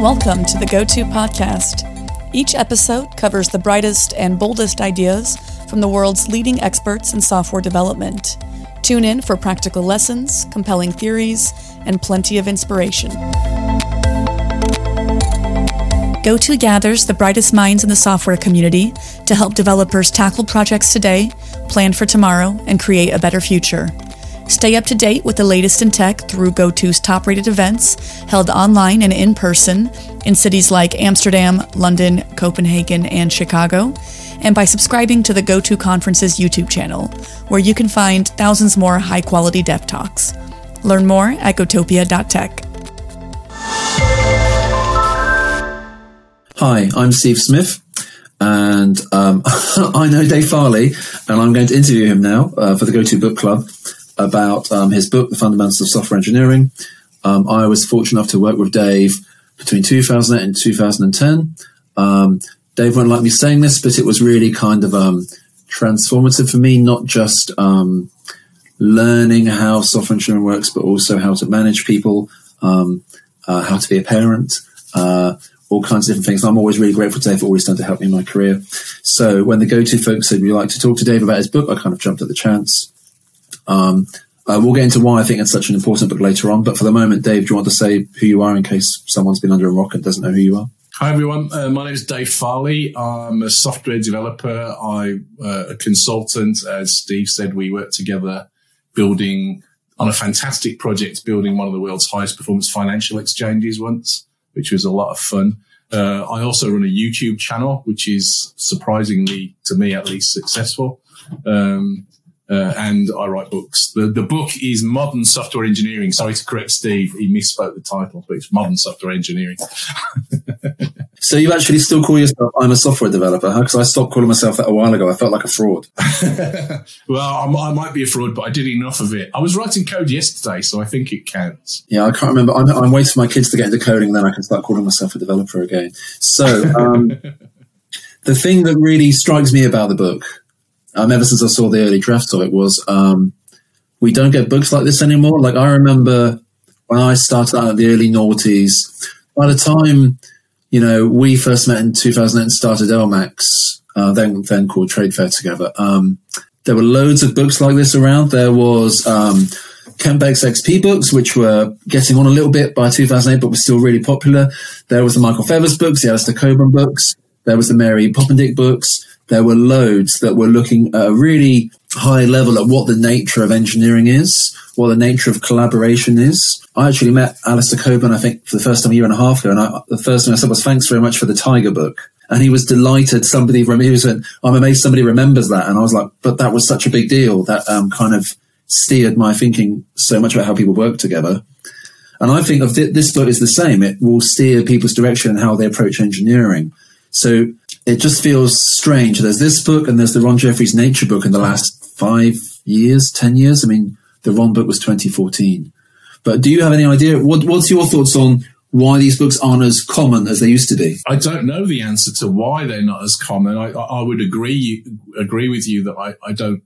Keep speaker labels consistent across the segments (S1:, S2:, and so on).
S1: Welcome to the Go To Podcast. Each episode covers the brightest and boldest ideas from the world's leading experts in software development. Tune in for practical lessons, compelling theories, and plenty of inspiration. Go To gathers the brightest minds in the software community to help developers tackle projects today, plan for tomorrow, and create a better future. Stay up to date with the latest in tech through GoTo's top rated events held online and in person in cities like Amsterdam, London, Copenhagen, and Chicago, and by subscribing to the GoTo Conference's YouTube channel, where you can find thousands more high quality dev talks. Learn more at gotopia.tech.
S2: Hi, I'm Steve Smith, and um, I know Dave Farley, and I'm going to interview him now uh, for the GoTo Book Club about um, his book, The Fundamentals of Software Engineering. Um, I was fortunate enough to work with Dave between 2008 and 2010. Um, Dave won't like me saying this, but it was really kind of um, transformative for me, not just um, learning how software engineering works, but also how to manage people, um, uh, how to be a parent, uh, all kinds of different things. I'm always really grateful to Dave for all he's done to help me in my career. So when the go-to folks said, we like to talk to Dave about his book, I kind of jumped at the chance. Um, uh, we'll get into why I think it's such an important book later on. But for the moment, Dave, do you want to say who you are in case someone's been under a rock and doesn't know who you are?
S3: Hi everyone, uh, my name is Dave Farley. I'm a software developer. I'm uh, a consultant. As Steve said, we work together building on a fantastic project, building one of the world's highest performance financial exchanges once, which was a lot of fun. Uh, I also run a YouTube channel, which is surprisingly, to me at least, successful. Um, uh, and I write books. The, the book is Modern Software Engineering. Sorry to correct Steve, he misspoke the title, but it's Modern Software Engineering.
S2: so you actually still call yourself I'm a software developer, huh? Because I stopped calling myself that a while ago. I felt like a fraud.
S3: well, I'm, i might be a fraud, but I did enough of it. I was writing code yesterday, so I think it counts.
S2: Yeah, I can't remember. I'm, I'm waiting for my kids to get into coding, and then I can start calling myself a developer again. So um, the thing that really strikes me about the book um, ever since I saw the early drafts of it was um, we don't get books like this anymore. Like I remember when I started out in the early noughties, by the time you know we first met in 2008 and started LMAX, uh, then then called Trade Fair together. Um, there were loads of books like this around. There was um, Kent Beck's XP books, which were getting on a little bit by 2008, but were still really popular. There was the Michael Feathers books, the Alistair Cockburn books. There was the Mary Poppendieck books there were loads that were looking at a really high level at what the nature of engineering is, what the nature of collaboration is. I actually met Alistair Cockburn, I think, for the first time a year and a half ago, and I, the first thing I said was, thanks very much for the Tiger book. And he was delighted somebody, he was, like, I'm amazed somebody remembers that. And I was like, but that was such a big deal that um, kind of steered my thinking so much about how people work together. And I think of th- this book is the same. It will steer people's direction and how they approach engineering. So it just feels strange. There's this book and there's the Ron Jeffries Nature book in the last five years, 10 years. I mean, the Ron book was 2014. But do you have any idea? What, what's your thoughts on why these books aren't as common as they used to be?
S3: I don't know the answer to why they're not as common. I, I would agree agree with you that I, I don't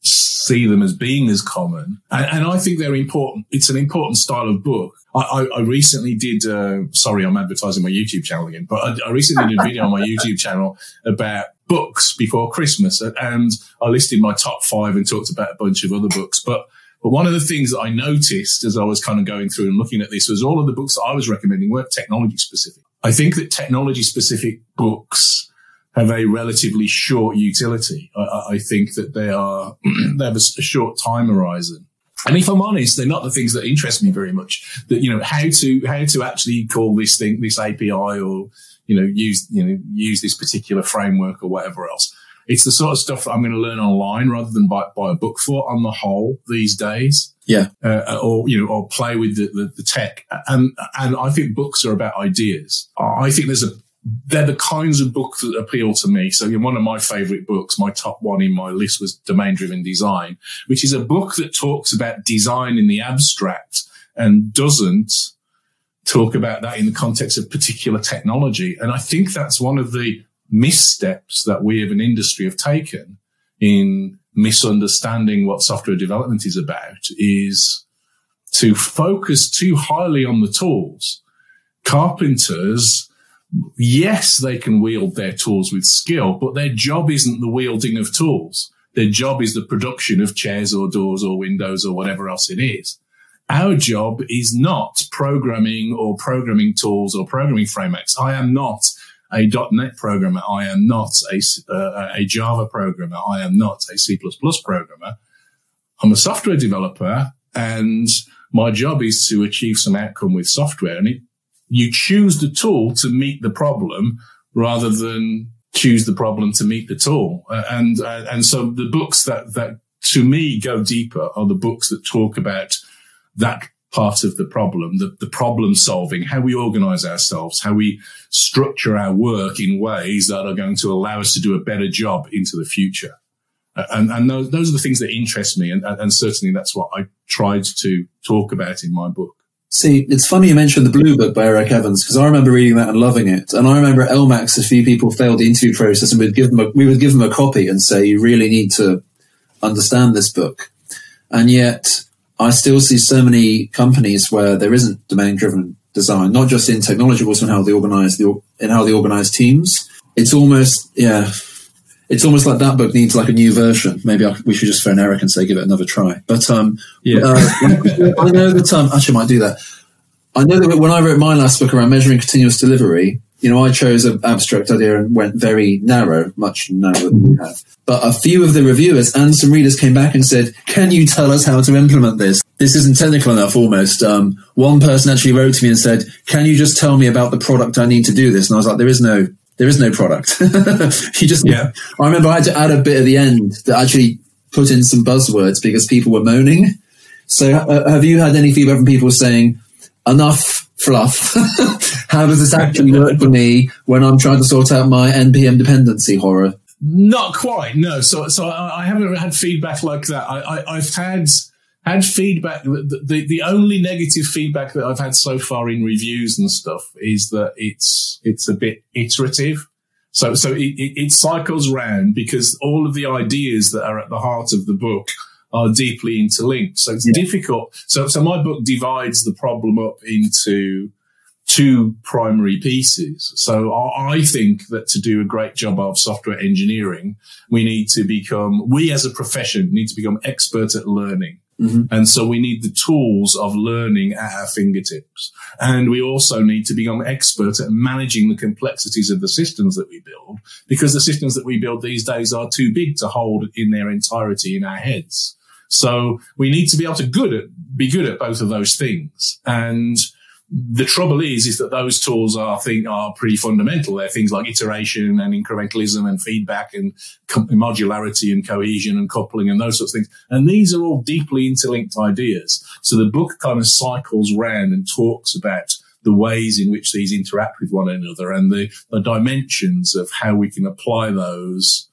S3: see them as being as common. And, and, I think they're important. It's an important style of book. I, I, recently did, uh, sorry, I'm advertising my YouTube channel again, but I, I recently did a video on my YouTube channel about books before Christmas and I listed my top five and talked about a bunch of other books. But, but one of the things that I noticed as I was kind of going through and looking at this was all of the books that I was recommending weren't technology specific. I think that technology specific books have a relatively short utility. I, I think that they are, they have a, a, short time horizon. And if I'm honest, they're not the things that interest me very much. That, you know, how to, how to actually call this thing, this API or, you know, use, you know, use this particular framework or whatever else. It's the sort of stuff that I'm going to learn online rather than buy, buy a book for on the whole these days.
S2: Yeah.
S3: Uh, or, you know, or play with the, the, the tech. And, and I think books are about ideas. I think there's a, they're the kinds of books that appeal to me. So one of my favorite books, my top one in my list was Domain Driven Design, which is a book that talks about design in the abstract and doesn't talk about that in the context of particular technology. And I think that's one of the missteps that we as an industry have taken in misunderstanding what software development is about is to focus too highly on the tools carpenters, yes, they can wield their tools with skill, but their job isn't the wielding of tools. Their job is the production of chairs or doors or windows or whatever else it is. Our job is not programming or programming tools or programming frameworks. I am not a .NET programmer. I am not a, uh, a Java programmer. I am not a C++ programmer. I'm a software developer and my job is to achieve some outcome with software. And it, you choose the tool to meet the problem rather than choose the problem to meet the tool. Uh, and, uh, and so the books that, that to me go deeper are the books that talk about that part of the problem, the, the problem solving, how we organize ourselves, how we structure our work in ways that are going to allow us to do a better job into the future. And, and those, those are the things that interest me. And, and certainly that's what I tried to talk about in my book.
S2: See, it's funny you mentioned the Blue Book by Eric Evans because I remember reading that and loving it. And I remember at LMAX, a few people failed the interview process, and we'd give them a, we would give them a copy and say, "You really need to understand this book." And yet, I still see so many companies where there isn't domain-driven design, not just in technology, but also in how they organize the in how they organize teams. It's almost yeah, it's almost like that book needs like a new version. Maybe I, we should just phone Eric and say give it another try. But um, yeah, uh, I know that um, actually I might do that. I know that when I wrote my last book around measuring continuous delivery, you know, I chose an abstract idea and went very narrow, much narrower than you have. But a few of the reviewers and some readers came back and said, can you tell us how to implement this? This isn't technical enough almost. Um, one person actually wrote to me and said, can you just tell me about the product I need to do this? And I was like, there is no, there is no product. you just, yeah. I remember I had to add a bit at the end that actually put in some buzzwords because people were moaning. So uh, have you had any feedback from people saying, enough fluff. How does this actually work for me when I'm trying to sort out my npm dependency horror?
S3: Not quite, no. So, so I, haven't had feedback like that. I, I, have had had feedback. The, the, the only negative feedback that I've had so far in reviews and stuff is that it's it's a bit iterative. So, so it, it, it cycles round because all of the ideas that are at the heart of the book are deeply interlinked. So it's yeah. difficult. So, so my book divides the problem up into two primary pieces. So I think that to do a great job of software engineering, we need to become, we as a profession need to become expert at learning. Mm-hmm. And so we need the tools of learning at our fingertips. And we also need to become expert at managing the complexities of the systems that we build because the systems that we build these days are too big to hold in their entirety in our heads. So we need to be able to good at, be good at both of those things. And the trouble is, is that those tools are think are pretty fundamental. They're things like iteration and incrementalism and feedback and modularity and cohesion and coupling and those sorts of things. And these are all deeply interlinked ideas. So the book kind of cycles round and talks about the ways in which these interact with one another and the, the dimensions of how we can apply those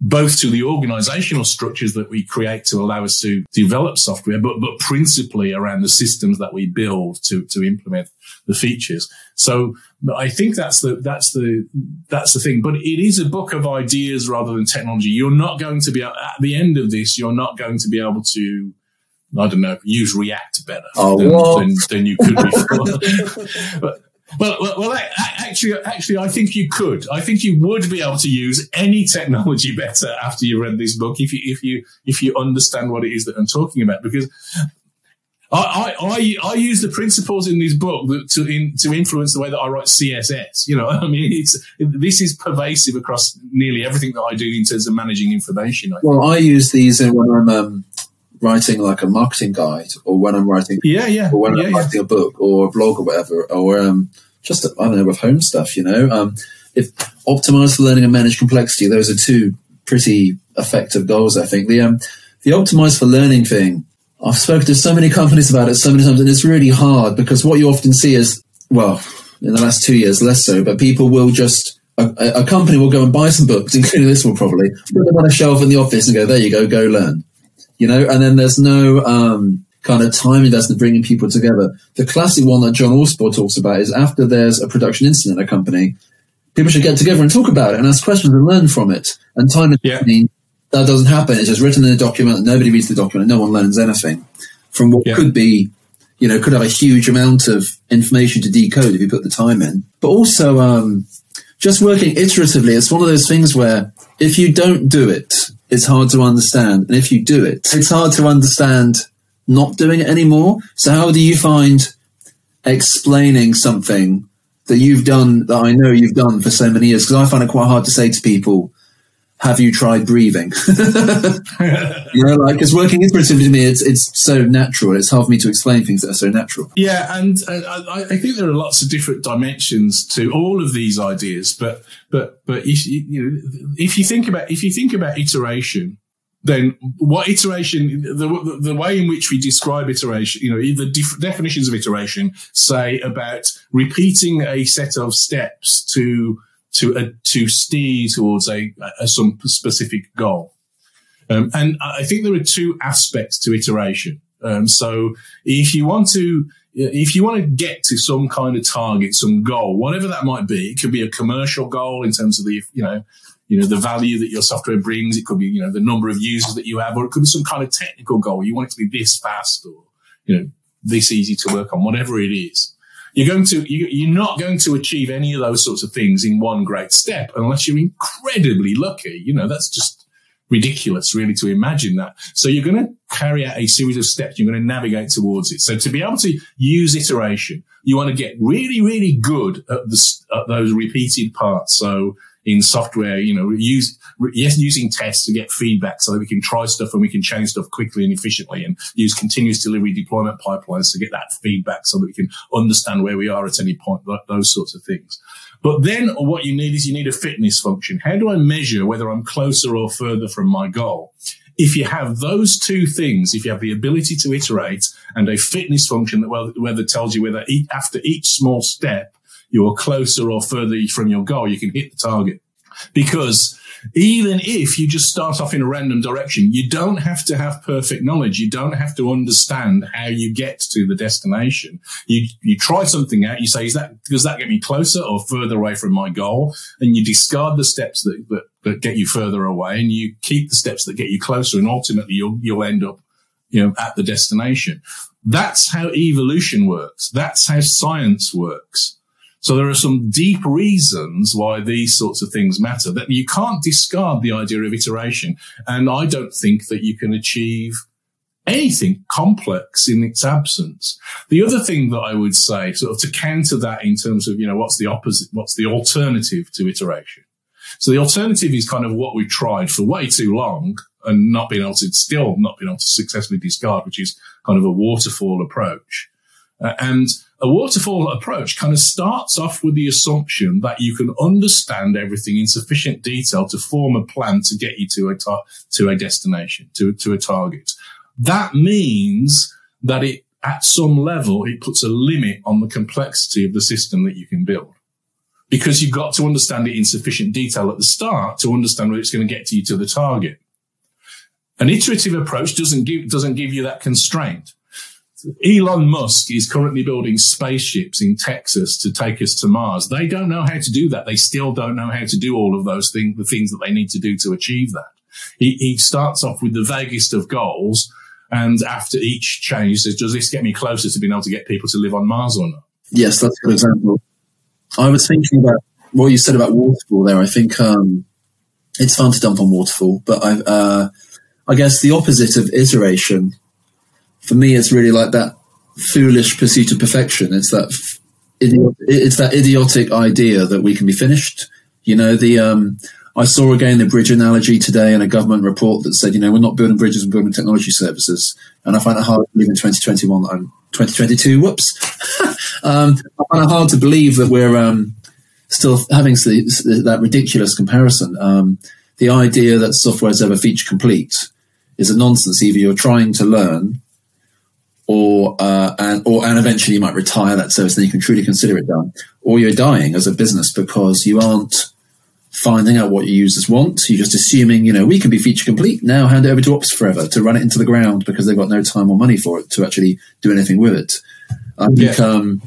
S3: both to the organizational structures that we create to allow us to develop software, but, but principally around the systems that we build to, to implement the features. So I think that's the, that's the, that's the thing. But it is a book of ideas rather than technology. You're not going to be, at the end of this, you're not going to be able to, I don't know, use React better oh, than, than, than, you could before. but, well, well, well, actually, actually, I think you could. I think you would be able to use any technology better after you read this book if you if you if you understand what it is that I'm talking about. Because I I, I, I use the principles in this book to in, to influence the way that I write CSS. You know, I mean, it's this is pervasive across nearly everything that I do in terms of managing information.
S2: I well, I use these when I'm um, writing like a marketing guide or when I'm writing
S3: yeah yeah.
S2: or when
S3: yeah,
S2: I'm writing yeah. a book or a blog or whatever or um, just I don't know with home stuff you know? Um, if optimize for learning and manage complexity those are two pretty effective goals I think. The um, the optimize for learning thing I've spoken to so many companies about it so many times and it's really hard because what you often see is well in the last two years less so but people will just a, a company will go and buy some books, including this one probably, put them on a shelf in the office and go, there you go, go learn you know, and then there's no um, kind of time investment bringing people together. The classic one that John Allspaw talks about is after there's a production incident in a company, people should get together and talk about it and ask questions and learn from it. And time yeah. that doesn't happen. It's just written in a document. Nobody reads the document. No one learns anything from what yeah. could be, you know, could have a huge amount of information to decode if you put the time in. But also, um, just working iteratively, it's one of those things where if you don't do it, it's hard to understand. And if you do it, it's hard to understand not doing it anymore. So how do you find explaining something that you've done that I know you've done for so many years? Because I find it quite hard to say to people, have you tried breathing? you know, like it's working iteratively to me. It's it's so natural. It's hard for me to explain things that are so natural.
S3: Yeah, and uh, I, I, think there are lots of different dimensions to all of these ideas. But but but if you, know, if you think about if you think about iteration, then what iteration, the, the way in which we describe iteration, you know, the def- definitions of iteration say about repeating a set of steps to to uh, to steer towards a, a, some specific goal. Um, and I think there are two aspects to iteration. Um, so if you want to if you want to get to some kind of target, some goal, whatever that might be, it could be a commercial goal in terms of the you know you know the value that your software brings. It could be you know the number of users that you have, or it could be some kind of technical goal. You want it to be this fast, or you know this easy to work on, whatever it is. You're going to, you're not going to achieve any of those sorts of things in one great step unless you're incredibly lucky. You know, that's just ridiculous really to imagine that. So you're going to carry out a series of steps. You're going to navigate towards it. So to be able to use iteration, you want to get really, really good at, the, at those repeated parts. So in software, you know, use, yes, using tests to get feedback so that we can try stuff and we can change stuff quickly and efficiently and use continuous delivery deployment pipelines to get that feedback so that we can understand where we are at any point, those sorts of things. But then what you need is you need a fitness function. How do I measure whether I'm closer or further from my goal? If you have those two things, if you have the ability to iterate and a fitness function that whether tells you whether after each small step you're closer or further from your goal, you can hit the target. Because even if you just start off in a random direction, you don't have to have perfect knowledge. You don't have to understand how you get to the destination. You, you try something out. You say, is that, does that get me closer or further away from my goal? And you discard the steps that, that, that get you further away and you keep the steps that get you closer. And ultimately you'll, you'll end up, you know, at the destination. That's how evolution works. That's how science works. So there are some deep reasons why these sorts of things matter that you can't discard the idea of iteration. And I don't think that you can achieve anything complex in its absence. The other thing that I would say, sort of to counter that in terms of, you know, what's the opposite, what's the alternative to iteration? So the alternative is kind of what we've tried for way too long and not been able to, still not been able to successfully discard, which is kind of a waterfall approach. Uh, and a waterfall approach kind of starts off with the assumption that you can understand everything in sufficient detail to form a plan to get you to a to a destination, to, to a target. That means that it, at some level, it puts a limit on the complexity of the system that you can build. Because you've got to understand it in sufficient detail at the start to understand where it's going to get to you to the target. An iterative approach doesn't give, doesn't give you that constraint. Elon Musk is currently building spaceships in Texas to take us to Mars. They don't know how to do that. They still don't know how to do all of those things, the things that they need to do to achieve that. He, he starts off with the vaguest of goals. And after each change, says, does this get me closer to being able to get people to live on Mars or not?
S2: Yes, that's a good example. I was thinking about what you said about waterfall there. I think, um, it's fun to dump on waterfall, but I, uh, I guess the opposite of iteration for me, it's really like that foolish pursuit of perfection. It's that it's that idiotic idea that we can be finished. You know, the um, I saw again the bridge analogy today in a government report that said, you know, we're not building bridges, we're building technology services. And I find it hard to believe in 2021 that I'm 2022. Whoops. um, I find it hard to believe that we're um, still having that ridiculous comparison. Um, the idea that software is ever feature complete is a nonsense. Either you're trying to learn or uh, and or and eventually you might retire that service, then you can truly consider it done. Or you're dying as a business because you aren't finding out what your users want. You're just assuming, you know, we can be feature complete now. Hand it over to Ops forever to run it into the ground because they've got no time or money for it to actually do anything with it. I think yeah. um,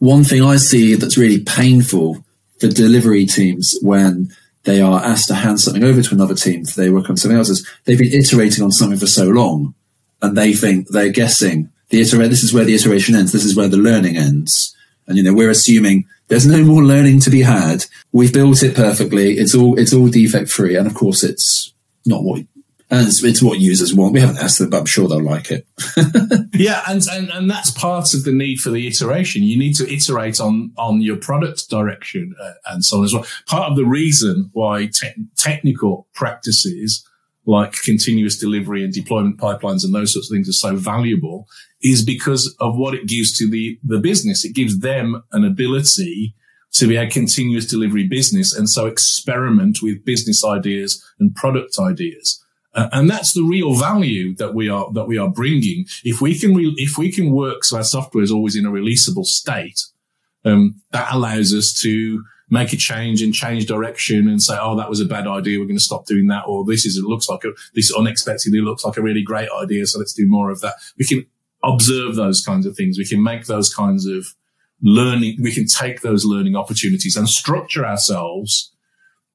S2: one thing I see that's really painful for delivery teams when they are asked to hand something over to another team, they work on something else, is they've been iterating on something for so long and they think they're guessing the iterate, this is where the iteration ends. This is where the learning ends. And, you know, we're assuming there's no more learning to be had. We've built it perfectly. It's all, it's all defect free. And of course, it's not what and it's, it's, what users want. We haven't asked them, but I'm sure they'll like it.
S3: yeah, and, and and that's part of the need for the iteration. You need to iterate on on your product direction uh, and so on as well. Part of the reason why te- technical practices like continuous delivery and deployment pipelines and those sorts of things are so valuable is because of what it gives to the the business. It gives them an ability to be a continuous delivery business and so experiment with business ideas and product ideas. Uh, and that's the real value that we are that we are bringing. If we can re- if we can work so our software is always in a releasable state, um, that allows us to make a change and change direction and say, oh, that was a bad idea. We're going to stop doing that. Or this is, it looks like a, this unexpectedly looks like a really great idea. So let's do more of that. We can observe those kinds of things. We can make those kinds of learning. We can take those learning opportunities and structure ourselves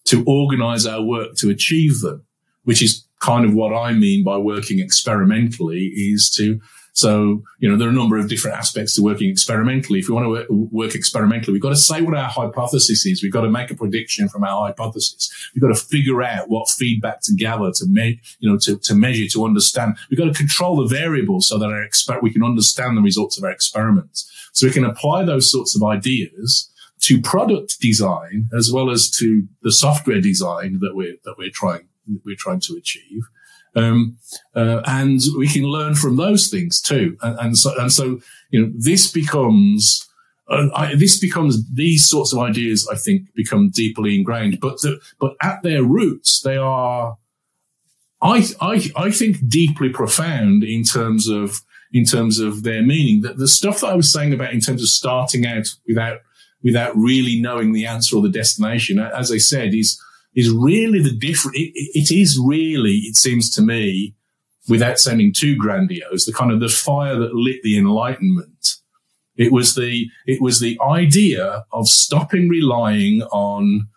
S3: to organize our work to achieve them, which is kind of what I mean by working experimentally is to, so, you know, there are a number of different aspects to working experimentally. If we want to work, work experimentally, we've got to say what our hypothesis is. We've got to make a prediction from our hypothesis. We've got to figure out what feedback to gather, to make, you know, to, to measure, to understand. We've got to control the variables so that our exper- we can understand the results of our experiments. So we can apply those sorts of ideas to product design as well as to the software design that we're, that we're trying we're trying to achieve. Um, uh, and we can learn from those things too. And, and, so, and so, you know, this becomes, uh, I, this becomes these sorts of ideas, I think, become deeply ingrained, but, the, but at their roots, they are, I, I, I think deeply profound in terms of, in terms of their meaning that the stuff that I was saying about in terms of starting out without, without really knowing the answer or the destination, as I said, is, is really the different. It, it is really, it seems to me, without sounding too grandiose, the kind of the fire that lit the Enlightenment. It was the it was the idea of stopping relying on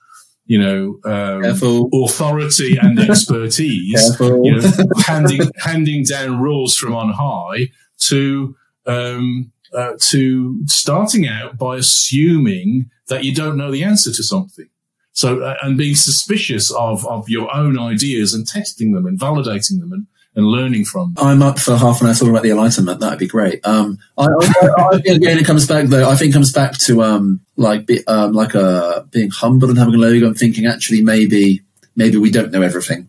S3: you know um, authority and expertise, you know, handing handing down rules from on high to um, uh, to starting out by assuming that you don't know the answer to something. So, uh, and being suspicious of, of your own ideas and testing them and validating them and, and learning from them.
S2: I'm up for half an hour talking about the Enlightenment. That'd be great. Um, I, I, I, again, it comes back though. I think it comes back to um, like be, um, like uh, being humble and having a logo and thinking actually maybe maybe we don't know everything.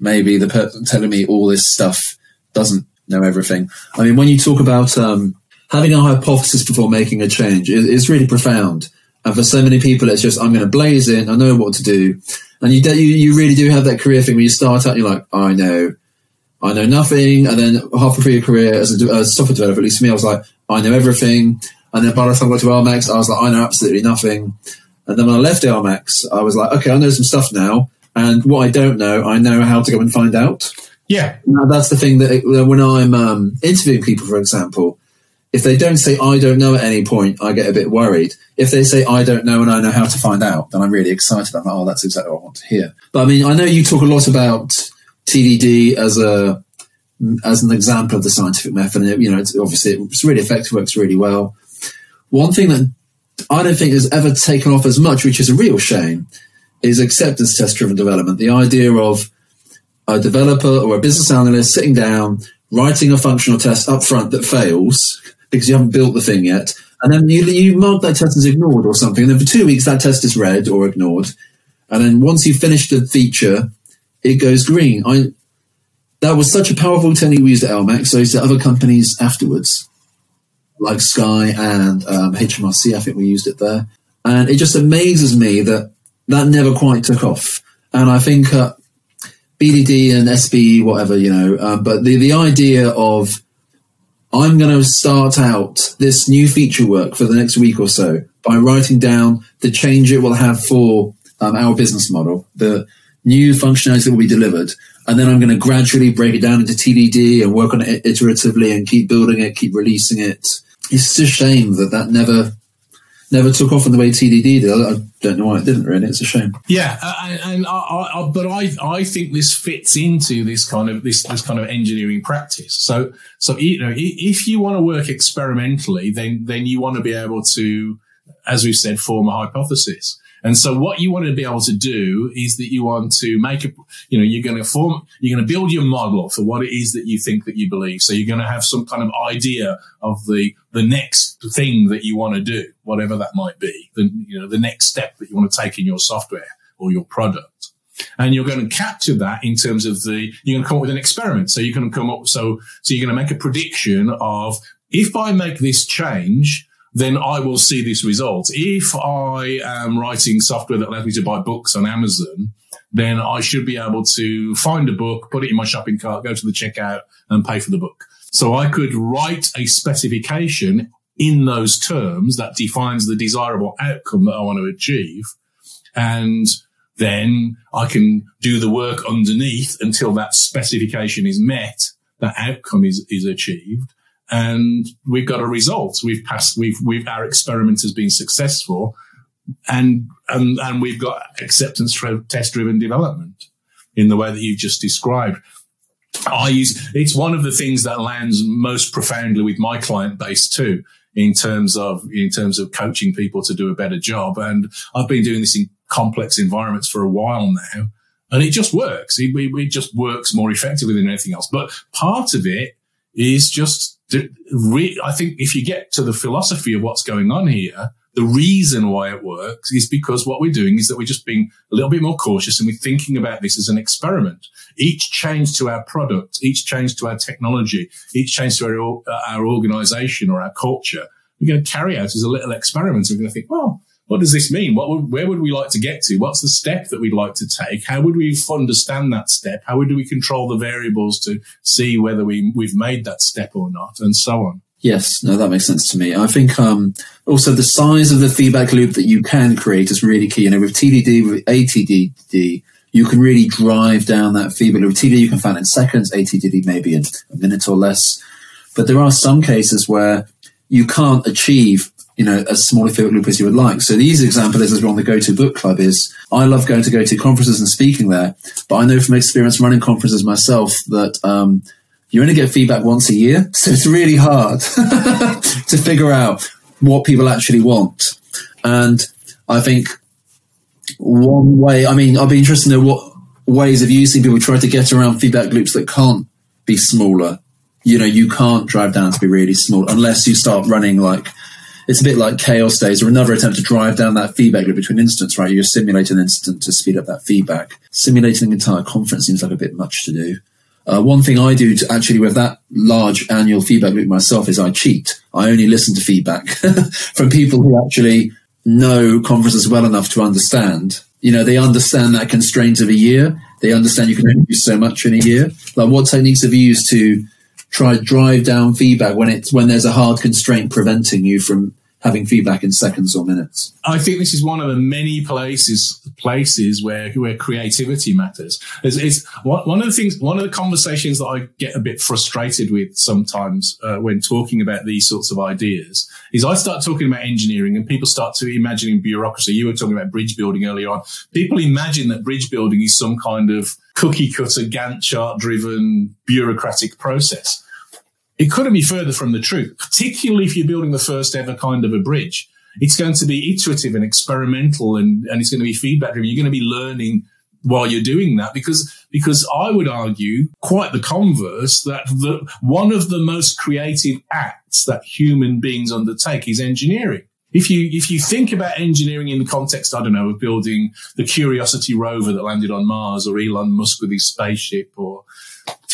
S2: Maybe the person telling me all this stuff doesn't know everything. I mean, when you talk about um, having a hypothesis before making a change, it, it's really profound. And for so many people, it's just, I'm going to blaze in. I know what to do. And you, you, you really do have that career thing where you start out, you're like, I know, I know nothing. And then halfway through your career as a, a, software developer, at least for me, I was like, I know everything. And then by the time I got to LMAX, I was like, I know absolutely nothing. And then when I left LMAX, I was like, okay, I know some stuff now. And what I don't know, I know how to go and find out.
S3: Yeah.
S2: Now, that's the thing that when I'm um, interviewing people, for example, if they don't say I don't know at any point, I get a bit worried. If they say I don't know and I know how to find out, then I'm really excited. I'm like, oh, that's exactly what I want to hear. But I mean, I know you talk a lot about TDD as a as an example of the scientific method, and it, you know, it's obviously it's really effective, works really well. One thing that I don't think has ever taken off as much, which is a real shame, is acceptance test driven development. The idea of a developer or a business analyst sitting down, writing a functional test up front that fails because you haven't built the thing yet. And then you, you mark that test as ignored or something. And then for two weeks, that test is red or ignored. And then once you've finished the feature, it goes green. I, that was such a powerful technique we used at LMAX. So I used at other companies afterwards, like Sky and um, HMRC. I think we used it there. And it just amazes me that that never quite took off. And I think uh, BDD and SBE, whatever, you know, um, but the, the idea of I'm going to start out this new feature work for the next week or so by writing down the change it will have for um, our business model, the new functionality that will be delivered. And then I'm going to gradually break it down into TDD and work on it iteratively and keep building it, keep releasing it. It's just a shame that that never, never took off in the way TDD did. I don't know why it didn't. Really, it's a shame.
S3: Yeah, uh, uh and, and I, I, but I I think this fits into this kind of this this kind of engineering practice. So so you know if you want to work experimentally, then then you want to be able to, as we've said, form a hypothesis. And so what you want to be able to do is that you want to make a, you know, you're going to form, you're going to build your model for what it is that you think that you believe. So you're going to have some kind of idea of the, the next thing that you want to do, whatever that might be, the, you know, the next step that you want to take in your software or your product. And you're going to capture that in terms of the, you're going to come up with an experiment. So going to come up, so, so you're going to make a prediction of if I make this change, then I will see this result. If I am writing software that allows me to buy books on Amazon, then I should be able to find a book, put it in my shopping cart, go to the checkout and pay for the book. So I could write a specification in those terms that defines the desirable outcome that I want to achieve. And then I can do the work underneath until that specification is met, that outcome is, is achieved and we've got a result. We've passed. We've we've our experiment has been successful, and and and we've got acceptance for test driven development in the way that you've just described. I use it's one of the things that lands most profoundly with my client base too, in terms of in terms of coaching people to do a better job. And I've been doing this in complex environments for a while now, and it just works. It, it, it just works more effectively than anything else. But part of it is just I think if you get to the philosophy of what's going on here, the reason why it works is because what we're doing is that we're just being a little bit more cautious and we're thinking about this as an experiment. Each change to our product, each change to our technology, each change to our, uh, our organization or our culture, we're going to carry out as a little experiment. we're going to think, well, what does this mean? What would, where would we like to get to? What's the step that we'd like to take? How would we understand that step? How would we control the variables to see whether we, we've made that step or not and so on?
S2: Yes, no, that makes sense to me. I think um, also the size of the feedback loop that you can create is really key. You know, with TDD, with ATDD, you can really drive down that feedback loop. TDD, you can find in seconds, ATDD maybe in a minute or less. But there are some cases where you can't achieve you know, as small a field loop as you would like. So the easy example is, as we're on the Go-To Book Club, is I love going to Go-To conferences and speaking there, but I know from experience running conferences myself that um, you only get feedback once a year, so it's really hard to figure out what people actually want. And I think one way, I mean, I'd be interested to know what ways of using people try to get around feedback loops that can't be smaller. You know, you can't drive down to be really small unless you start running like it's a bit like chaos days or another attempt to drive down that feedback loop between instants, right? You simulate an instant to speed up that feedback. Simulating an entire conference seems like a bit much to do. Uh, one thing I do to actually with that large annual feedback loop myself is I cheat. I only listen to feedback from people who actually know conferences well enough to understand. You know, they understand that constraint of a year. They understand you can only do so much in a year. Like, what techniques have you used to try drive down feedback when it's when there's a hard constraint preventing you from having feedback in seconds or minutes.
S3: I think this is one of the many places places where where creativity matters. It's, it's one of the things, one of the conversations that I get a bit frustrated with sometimes uh, when talking about these sorts of ideas is I start talking about engineering and people start to imagining bureaucracy. You were talking about bridge building earlier on. People imagine that bridge building is some kind of cookie cutter Gantt chart driven bureaucratic process it couldn't be further from the truth, particularly if you're building the first ever kind of a bridge. It's going to be iterative and experimental and, and it's going to be feedback driven. You're going to be learning while you're doing that because, because I would argue quite the converse that the, one of the most creative acts that human beings undertake is engineering. If you, if you think about engineering in the context, I don't know, of building the Curiosity rover that landed on Mars or Elon Musk with his spaceship or,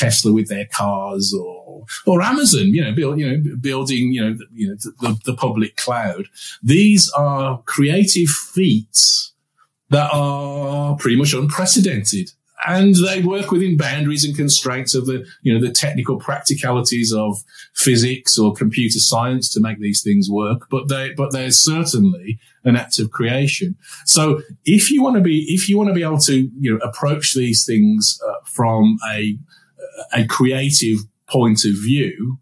S3: Tesla with their cars or, or Amazon, you know, build, you know, building, you know, the, you know, the, the public cloud. These are creative feats that are pretty much unprecedented and they work within boundaries and constraints of the, you know, the technical practicalities of physics or computer science to make these things work. But they, but they're certainly an act of creation. So if you want to be, if you want to be able to, you know, approach these things uh, from a, a creative point of view,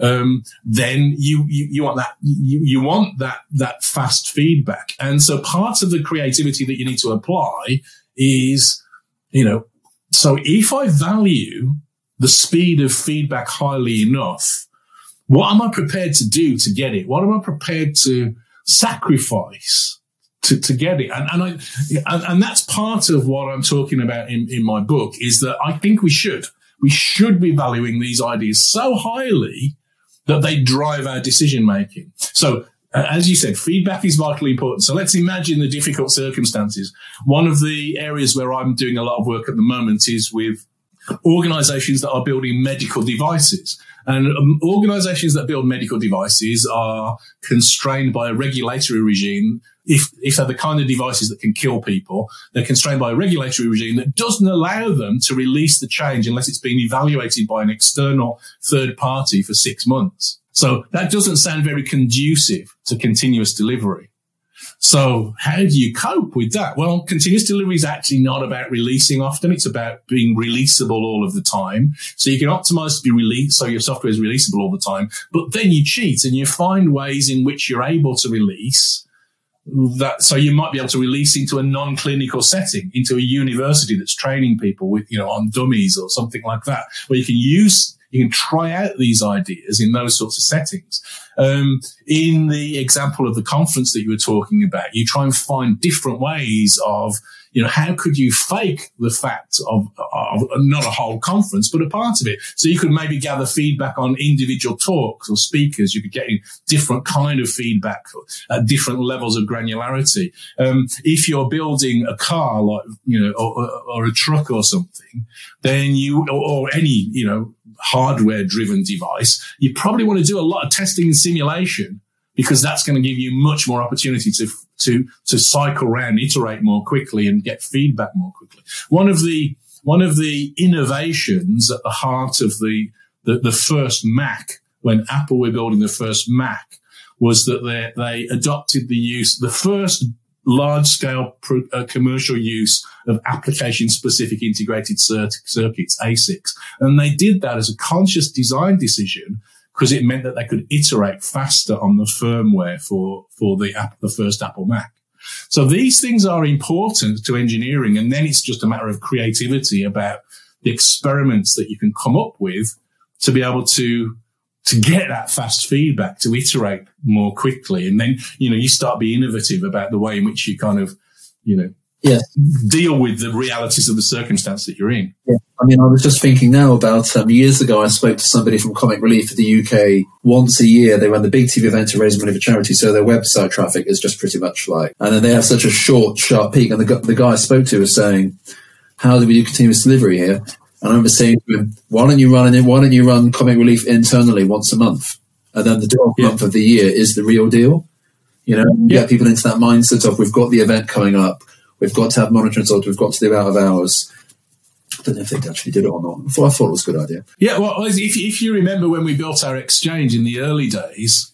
S3: um, then you, you, you want that you, you want that that fast feedback. And so part of the creativity that you need to apply is, you know, so if I value the speed of feedback highly enough, what am I prepared to do to get it? What am I prepared to sacrifice to, to get it? And, and I, and, and that's part of what I'm talking about in, in my book is that I think we should, we should be valuing these ideas so highly that they drive our decision making. So uh, as you said, feedback is vitally important. So let's imagine the difficult circumstances. One of the areas where I'm doing a lot of work at the moment is with organizations that are building medical devices. And um, organizations that build medical devices are constrained by a regulatory regime. If, if they're the kind of devices that can kill people, they're constrained by a regulatory regime that doesn't allow them to release the change unless it's been evaluated by an external third party for six months. So that doesn't sound very conducive to continuous delivery. So how do you cope with that? Well, continuous delivery is actually not about releasing often. It's about being releasable all of the time. So you can optimize to be released. So your software is releasable all the time, but then you cheat and you find ways in which you're able to release that. So you might be able to release into a non-clinical setting, into a university that's training people with, you know, on dummies or something like that, where you can use you can try out these ideas in those sorts of settings. Um, in the example of the conference that you were talking about, you try and find different ways of, you know, how could you fake the fact of, of not a whole conference, but a part of it? So you could maybe gather feedback on individual talks or speakers. You could get different kind of feedback at different levels of granularity. Um, if you're building a car, like, you know, or, or a truck or something, then you, or, or any, you know, hardware driven device, you probably want to do a lot of testing and simulation because that's going to give you much more opportunity to, to, to cycle around, iterate more quickly and get feedback more quickly. One of the, one of the innovations at the heart of the, the, the first Mac, when Apple were building the first Mac, was that they, they adopted the use, the first large scale uh, commercial use of application specific integrated cir- circuits, ASICs. And they did that as a conscious design decision because it meant that they could iterate faster on the firmware for, for the app, the first Apple Mac. So these things are important to engineering. And then it's just a matter of creativity about the experiments that you can come up with to be able to to get that fast feedback, to iterate more quickly. And then, you know, you start being innovative about the way in which you kind of, you know,
S2: yeah.
S3: deal with the realities of the circumstance that you're in.
S2: Yeah. I mean, I was just thinking now about um, years ago, I spoke to somebody from Comic Relief of the UK. Once a year, they run the big TV event to raise money for charity. So their website traffic is just pretty much like, and then they have such a short, sharp peak. And the, the guy I spoke to was saying, how do we do continuous delivery here? And I remember saying to him, why don't you run it? Why don't you run Comic Relief internally once a month? And then the 12th yeah. month of the year is the real deal. You know, yeah. get people into that mindset of we've got the event coming up. We've got to have monitoring results. We've got to do out of hours. I don't know if they actually did it or not. I thought, I thought it was a good idea.
S3: Yeah, well, if, if you remember when we built our exchange in the early days,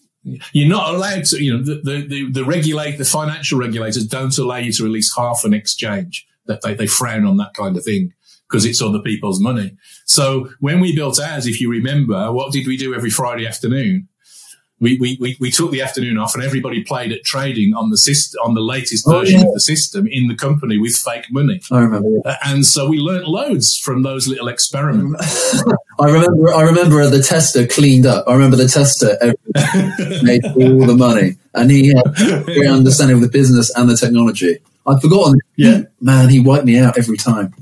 S3: you're not allowed to, you know, the, the, the, the regulate, the financial regulators don't allow you to release half an exchange that they, they frown on that kind of thing because it's other people's money. So when we built ours, if you remember, what did we do every Friday afternoon? We, we, we, we took the afternoon off and everybody played at trading on the system, on the latest oh, version yeah. of the system in the company with fake money.
S2: I remember.
S3: Uh, and so we learnt loads from those little experiments.
S2: I remember, I remember the tester cleaned up. I remember the tester made all the money and he had a great understanding of the business and the technology. I'd forgotten.
S3: Yeah.
S2: Man, he wiped me out every time.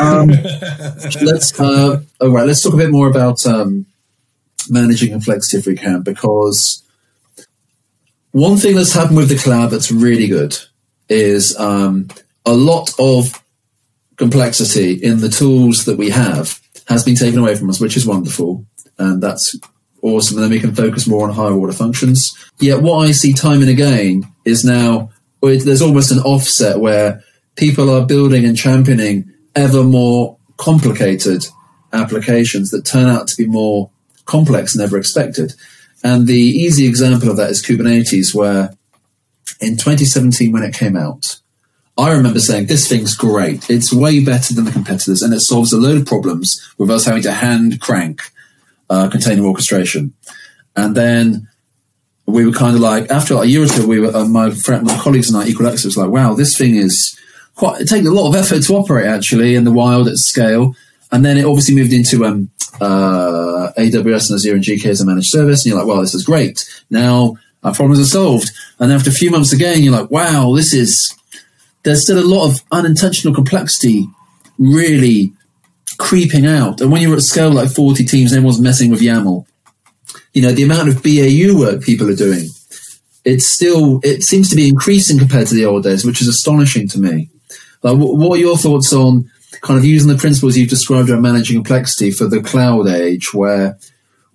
S2: Um, let's uh, all right. Let's talk a bit more about um, managing complexity if we can, because one thing that's happened with the cloud that's really good is um, a lot of complexity in the tools that we have has been taken away from us, which is wonderful, and that's awesome. And then we can focus more on higher order functions. Yet, what I see time and again is now there's almost an offset where people are building and championing ever more complicated applications that turn out to be more complex than ever expected. And the easy example of that is Kubernetes, where in 2017, when it came out, I remember saying, this thing's great. It's way better than the competitors and it solves a load of problems with us having to hand crank uh, container orchestration. And then we were kind of like, after like a year or two, we were, uh, my friend, my colleagues and I, Equal Experts was like, wow, this thing is quite, it takes a lot of effort to operate actually in the wild at scale. And then it obviously moved into um, uh, AWS and Azure and GK as a managed service. And you're like, wow, this is great. Now our problems are solved. And after a few months again, you're like, wow, this is, there's still a lot of unintentional complexity really creeping out. And when you're at scale like 40 teams, everyone's messing with YAML. You know, the amount of BAU work people are doing, it's still, it seems to be increasing compared to the old days, which is astonishing to me. Like, what are your thoughts on kind of using the principles you've described around managing complexity for the cloud age where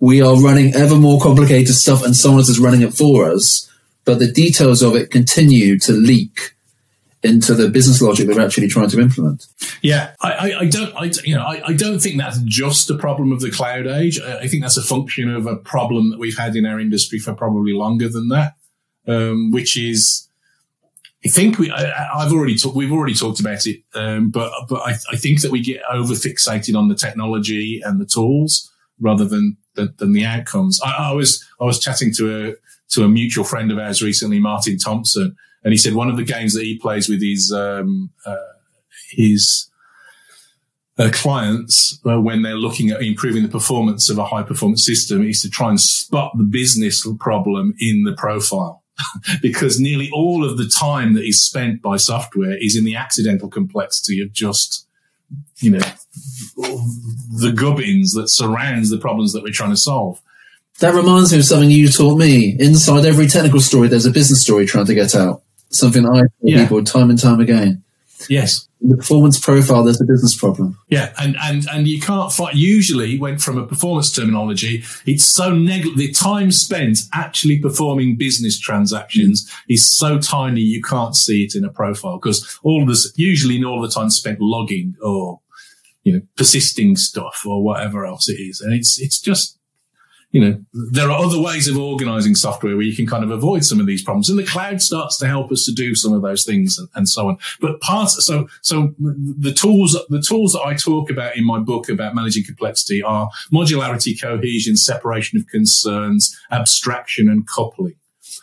S2: we are running ever more complicated stuff and someone else is running it for us, but the details of it continue to leak into the business logic that we're actually trying to implement.
S3: Yeah, I, I, I don't, I, you know, I, I, don't think that's just a problem of the cloud age. I, think that's a function of a problem that we've had in our industry for probably longer than that, um, which is, I think we, I, have already talked, we've already talked about it, um, but but I, I think that we get over fixated on the technology and the tools rather than than, than the outcomes. I, I was I was chatting to a to a mutual friend of ours recently, Martin Thompson and he said one of the games that he plays with his um, uh, his uh, clients uh, when they're looking at improving the performance of a high performance system is to try and spot the business problem in the profile. because nearly all of the time that is spent by software is in the accidental complexity of just, you know, the gubbins that surrounds the problems that we're trying to solve.
S2: That reminds me of something you taught me. Inside every technical story, there's a business story trying to get out. Something I tell yeah. people time and time again.
S3: Yes.
S2: In the performance profile, there's a business problem.
S3: Yeah, and and and you can't fight. Usually, when from a performance terminology, it's so neg- the time spent actually performing business transactions mm. is so tiny you can't see it in a profile because all this usually all the time spent logging or you know persisting stuff or whatever else it is, and it's it's just you know, there are other ways of organizing software where you can kind of avoid some of these problems. And the cloud starts to help us to do some of those things and, and so on. But part, so, so the tools, the tools that I talk about in my book about managing complexity are modularity, cohesion, separation of concerns, abstraction and coupling.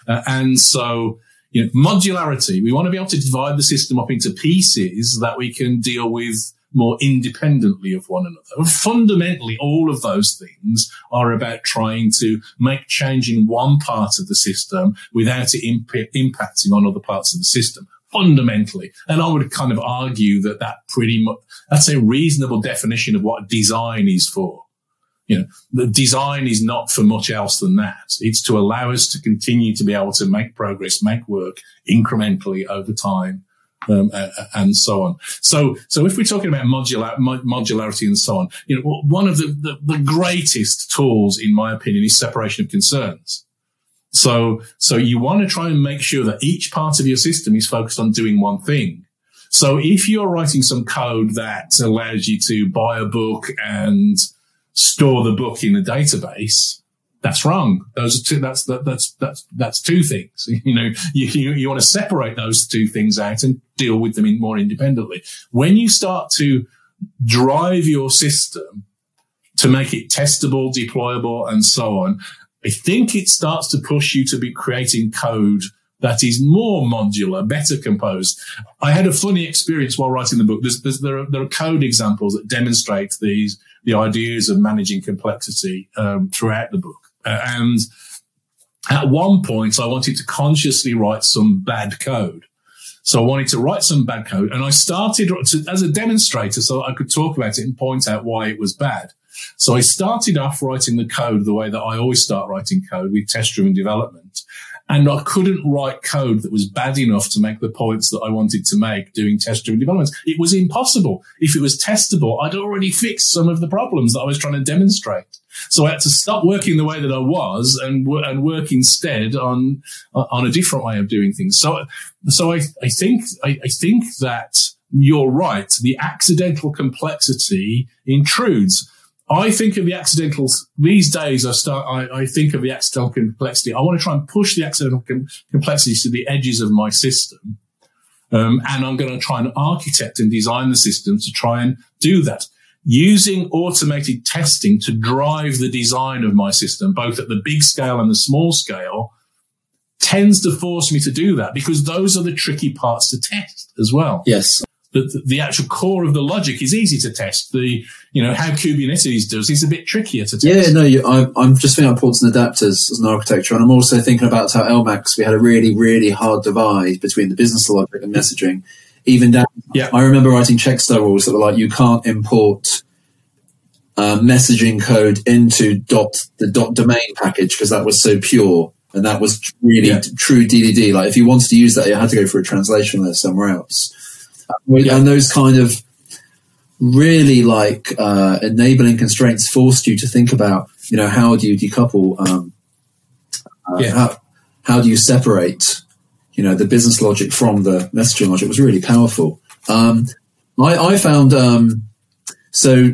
S3: Uh, and so, you know, modularity, we want to be able to divide the system up into pieces that we can deal with more independently of one another. Fundamentally, all of those things are about trying to make change in one part of the system without it imp- impacting on other parts of the system. Fundamentally. And I would kind of argue that that pretty much, that's a reasonable definition of what design is for. You know, the design is not for much else than that. It's to allow us to continue to be able to make progress, make work incrementally over time um, and so on. So, so if we're talking about modular, modularity and so on, you know, one of the, the, the greatest tools, in my opinion, is separation of concerns. So, so you want to try and make sure that each part of your system is focused on doing one thing. So if you're writing some code that allows you to buy a book and store the book in a database, that's wrong. Those are two, that's, that, that's, that's, that's two things. You know, you, you, you want to separate those two things out and deal with them in more independently. When you start to drive your system to make it testable, deployable, and so on, I think it starts to push you to be creating code that is more modular, better composed. I had a funny experience while writing the book. There's, there's, there, are, there are code examples that demonstrate these, the ideas of managing complexity um, throughout the book. Uh, and at one point, I wanted to consciously write some bad code. So I wanted to write some bad code and I started to, as a demonstrator so I could talk about it and point out why it was bad. So I started off writing the code the way that I always start writing code with test driven development. And I couldn't write code that was bad enough to make the points that I wanted to make doing test driven development. It was impossible. If it was testable, I'd already fixed some of the problems that I was trying to demonstrate. So I had to stop working the way that I was and, and work instead on, on a different way of doing things. So, so I, I think, I, I think that you're right. The accidental complexity intrudes. I think of the accidentals these days. I start. I, I, think of the accidental complexity. I want to try and push the accidental com- complexity to the edges of my system, um, and I'm going to try and architect and design the system to try and do that. Using automated testing to drive the design of my system, both at the big scale and the small scale, tends to force me to do that because those are the tricky parts to test as well.
S2: Yes.
S3: The, the, actual core of the logic is easy to test. The, you know, how Kubernetes does is a bit trickier to test.
S2: Yeah, no, you, I, I'm just thinking about ports and adapters as an architecture. And I'm also thinking about how LMAX, we had a really, really hard divide between the business logic and messaging. Even down,
S3: yeah.
S2: I remember writing checkstyle rules that were like, you can't import uh, messaging code into dot the dot domain package because that was so pure and that was really yeah. true DDD. Like if you wanted to use that, you had to go for a translation there somewhere else. Yeah. And those kind of really like uh, enabling constraints forced you to think about, you know, how do you decouple? Um, uh, yeah. How, how do you separate, you know, the business logic from the messaging logic was really powerful. Um, I, I, found um, so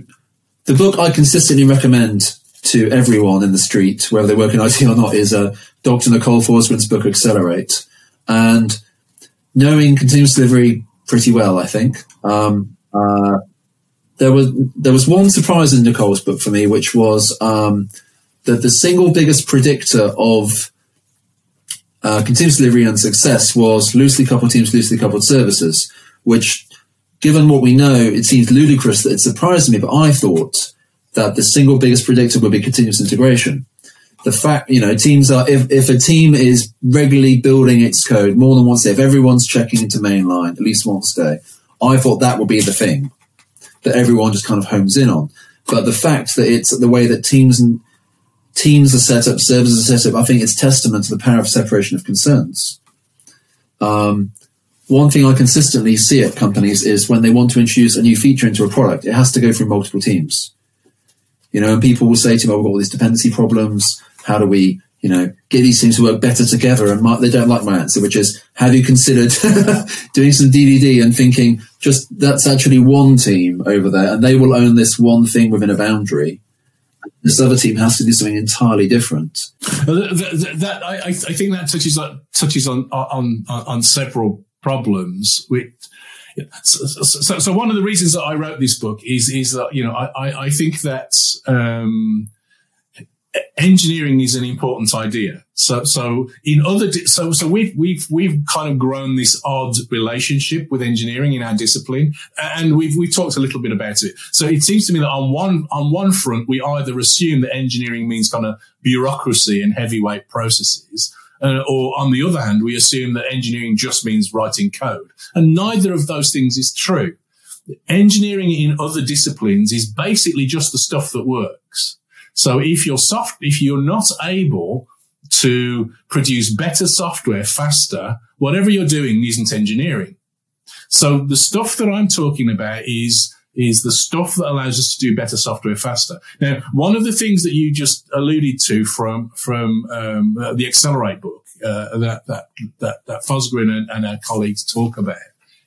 S2: the book I consistently recommend to everyone in the street, whether they work in IT or not, is uh, Dr. Nicole Forsgren's book Accelerate. And knowing continuous delivery pretty well, I think. Um, uh, there was there was one surprise in Nicole's book for me, which was um, that the single biggest predictor of uh, continuous delivery and success was loosely coupled teams, loosely coupled services. Which, given what we know, it seems ludicrous that it surprised me. But I thought that the single biggest predictor would be continuous integration. The fact, you know, teams are, if, if a team is regularly building its code more than once a day, if everyone's checking into mainline at least once a day, I thought that would be the thing that everyone just kind of homes in on. But the fact that it's the way that teams and teams are set up, services are set up, I think it's testament to the power of separation of concerns. Um, one thing I consistently see at companies is when they want to introduce a new feature into a product, it has to go through multiple teams. You know, and people will say to me, oh, we've got all these dependency problems. How do we, you know, get these things to work better together? And my, they don't like my answer, which is, have you considered doing some DDD and thinking just that's actually one team over there and they will own this one thing within a boundary? This other team has to do something entirely different.
S3: That, that I, I, think that touches on, touches on, on, on several problems, which so, so, so, one of the reasons that I wrote this book is is that you know I I think that um, engineering is an important idea. So so in other so so we've we've we've kind of grown this odd relationship with engineering in our discipline, and we've we've talked a little bit about it. So it seems to me that on one on one front we either assume that engineering means kind of bureaucracy and heavyweight processes uh, or on the other hand, we assume that engineering just means writing code. And neither of those things is true. Engineering in other disciplines is basically just the stuff that works. So if you're soft, if you're not able to produce better software faster, whatever you're doing isn't engineering. So the stuff that I'm talking about is is the stuff that allows us to do better software faster. Now, one of the things that you just alluded to from from um, uh, the Accelerate book uh, that that that, that Forsgren and, and our colleagues talk about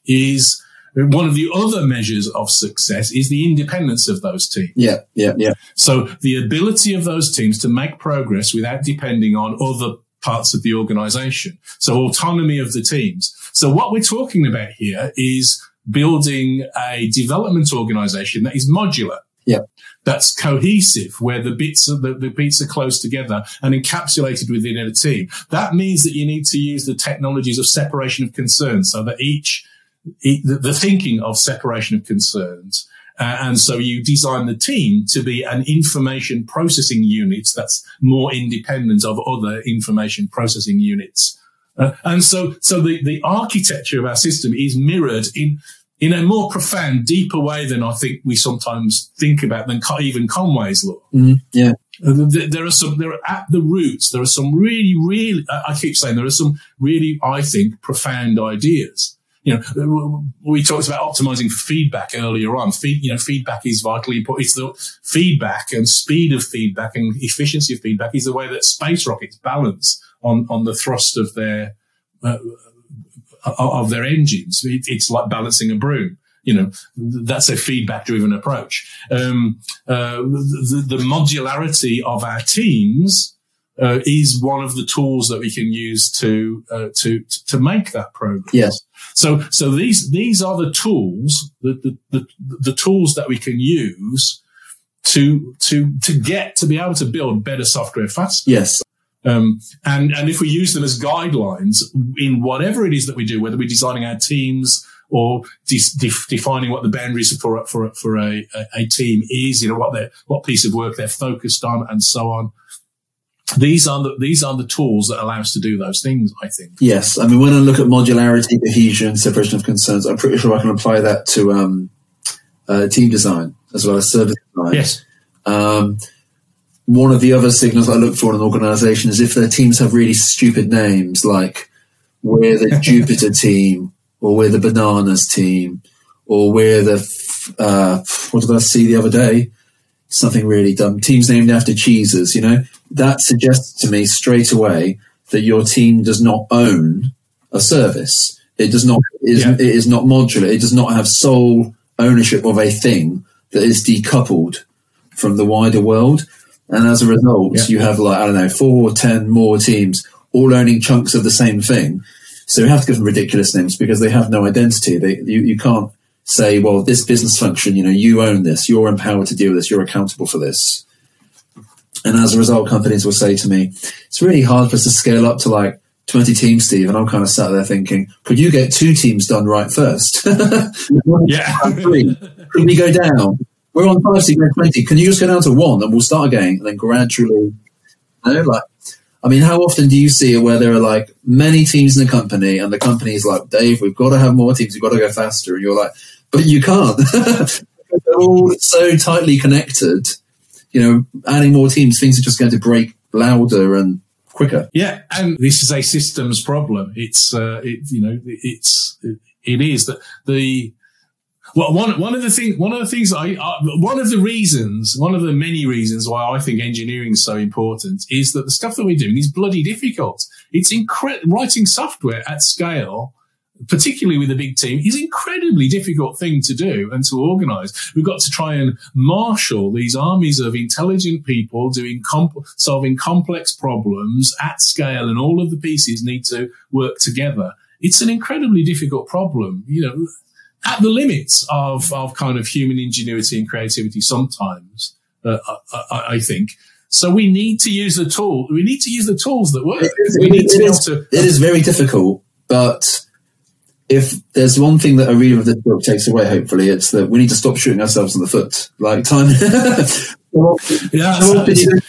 S3: is one of the other measures of success is the independence of those teams.
S2: Yeah, yeah, yeah.
S3: So the ability of those teams to make progress without depending on other parts of the organization. So autonomy of the teams. So what we're talking about here is building a development organization that is modular.
S2: Yeah.
S3: That's cohesive, where the bits are, the, the bits are close together and encapsulated within a team. That means that you need to use the technologies of separation of concerns so that each the, the, thinking of separation of concerns. Uh, and so you design the team to be an information processing unit that's more independent of other information processing units uh, and so, so the, the architecture of our system is mirrored in, in a more profound, deeper way than I think we sometimes think about than even Conway's law.
S2: Mm, yeah.
S3: Uh, there are some, there are at the roots, there are some really, really, I keep saying there are some really, I think, profound ideas. You know, we talked about optimizing for feedback earlier on. Feed, you know, feedback is vitally important. It's the feedback and speed of feedback and efficiency of feedback is the way that space rockets balance on, on the thrust of their, uh, of their engines. It, it's like balancing a broom. You know, that's a feedback driven approach. Um, uh, the, the, modularity of our teams uh, is one of the tools that we can use to uh, to to make that progress.
S2: Yes.
S3: So so these these are the tools the, the the the tools that we can use to to to get to be able to build better software faster.
S2: Yes.
S3: Um, and and if we use them as guidelines in whatever it is that we do, whether we're designing our teams or de- de- defining what the boundaries for for for a, a, a team is, you know what they what piece of work they're focused on, and so on these are the these are the tools that allow us to do those things. I think.
S2: Yes, I mean when I look at modularity, cohesion, separation of concerns, I'm pretty sure I can apply that to um, uh, team design as well as service design.
S3: Yes.
S2: Um, one of the other signals I look for in an organisation is if their teams have really stupid names, like we're the Jupiter team, or we're the Bananas team, or we're the uh, what did I see the other day? Something really dumb. Teams named after cheeses, you know that suggests to me straight away that your team does not own a service. It does not it is, yeah. it is not modular. It does not have sole ownership of a thing that is decoupled from the wider world. And as a result, yeah. you have like I don't know four or ten more teams all owning chunks of the same thing. So you have to give them ridiculous names because they have no identity. They you, you can't say, well, this business function, you know, you own this, you're empowered to deal with this, you're accountable for this. And as a result, companies will say to me, it's really hard for us to scale up to like 20 teams, Steve. And I'm kind of sat there thinking, could you get two teams done right first?
S3: yeah.
S2: Could we go down? We're on five, so 20. Can you just go down to one and we'll start again and then gradually, you know, like, I mean, how often do you see it where there are like many teams in the company and the company is like, Dave, we've got to have more teams. We've got to go faster. And you're like, but you can't. They're all so tightly connected you know, adding more teams, things are just going to break louder and quicker.
S3: Yeah, and this is a systems problem. It's, uh, it, you know, it's, it is that the, well, one one of the things, one of the things I, one of the reasons, one of the many reasons why I think engineering is so important is that the stuff that we're doing is bloody difficult. It's incredible writing software at scale particularly with a big team, is incredibly difficult thing to do and to organize. We've got to try and marshal these armies of intelligent people doing comp- solving complex problems at scale, and all of the pieces need to work together. It's an incredibly difficult problem, you know, at the limits of, of kind of human ingenuity and creativity sometimes, uh, I, I think. So we need to use the tool. We need to use the tools that work. we need to
S2: be able to. It is very difficult, but if there's one thing that a reader of this book takes away, hopefully, it's that we need to stop shooting ourselves in the foot. Like time,
S3: yeah,
S2: it's a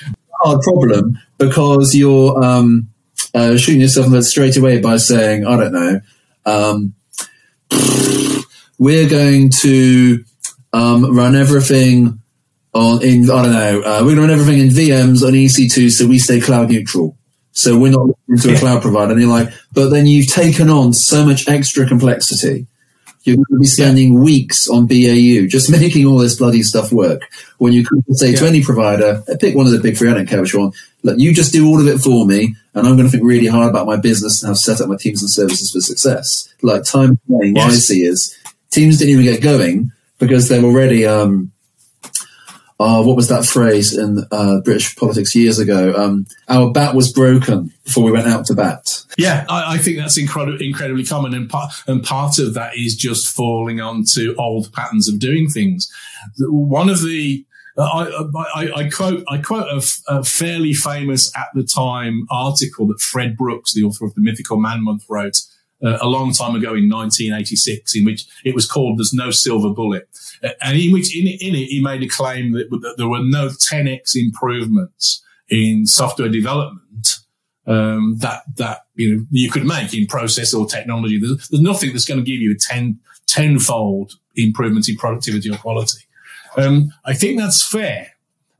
S2: hard problem because you're um, uh, shooting yourself in the foot straight away by saying, I don't know, um, we're going to um, run everything on in I don't know, uh, we're going to run everything in VMs on EC2, so we stay cloud neutral. So we're not looking to a cloud provider. And you're like, but then you've taken on so much extra complexity. You're going to be spending weeks on BAU just making all this bloody stuff work. When you could say yeah. to any provider, pick one of the big three, I don't care which one, look, you just do all of it for me, and I'm going to think really hard about my business and how to set up my teams and services for success. Like time playing, yes. what I see is teams didn't even get going because they're already um, uh, what was that phrase in uh, British politics years ago? Um, our bat was broken before we went out to bat.
S3: Yeah, I, I think that's incredibly incredibly common, and part and part of that is just falling onto old patterns of doing things. One of the I, I, I, quote I quote a, a, fairly famous at the time article that Fred Brooks, the author of the Mythical Man Month, wrote uh, a long time ago in 1986, in which it was called "There's No Silver Bullet." and in which in, in it he made a claim that, that, there were no 10x improvements in software development um, that that you know you could make in process or technology. There's, there's nothing that's going to give you a 10 tenfold improvement in productivity or quality. Um, I think that's fair.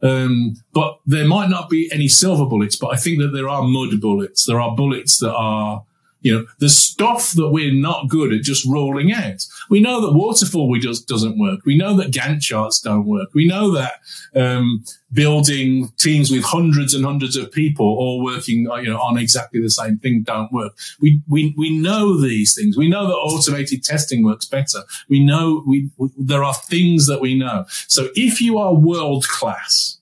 S3: Um, but there might not be any silver bullets, but I think that there are mud bullets. There are bullets that are you know, the stuff that we're not good at just rolling out. We know that waterfall we just doesn't work. We know that Gantt charts don't work. We know that um, building teams with hundreds and hundreds of people all working, uh, you know, on exactly the same thing don't work. We we we know these things. We know that automated testing works better. We know we, we there are things that we know. So if you are world class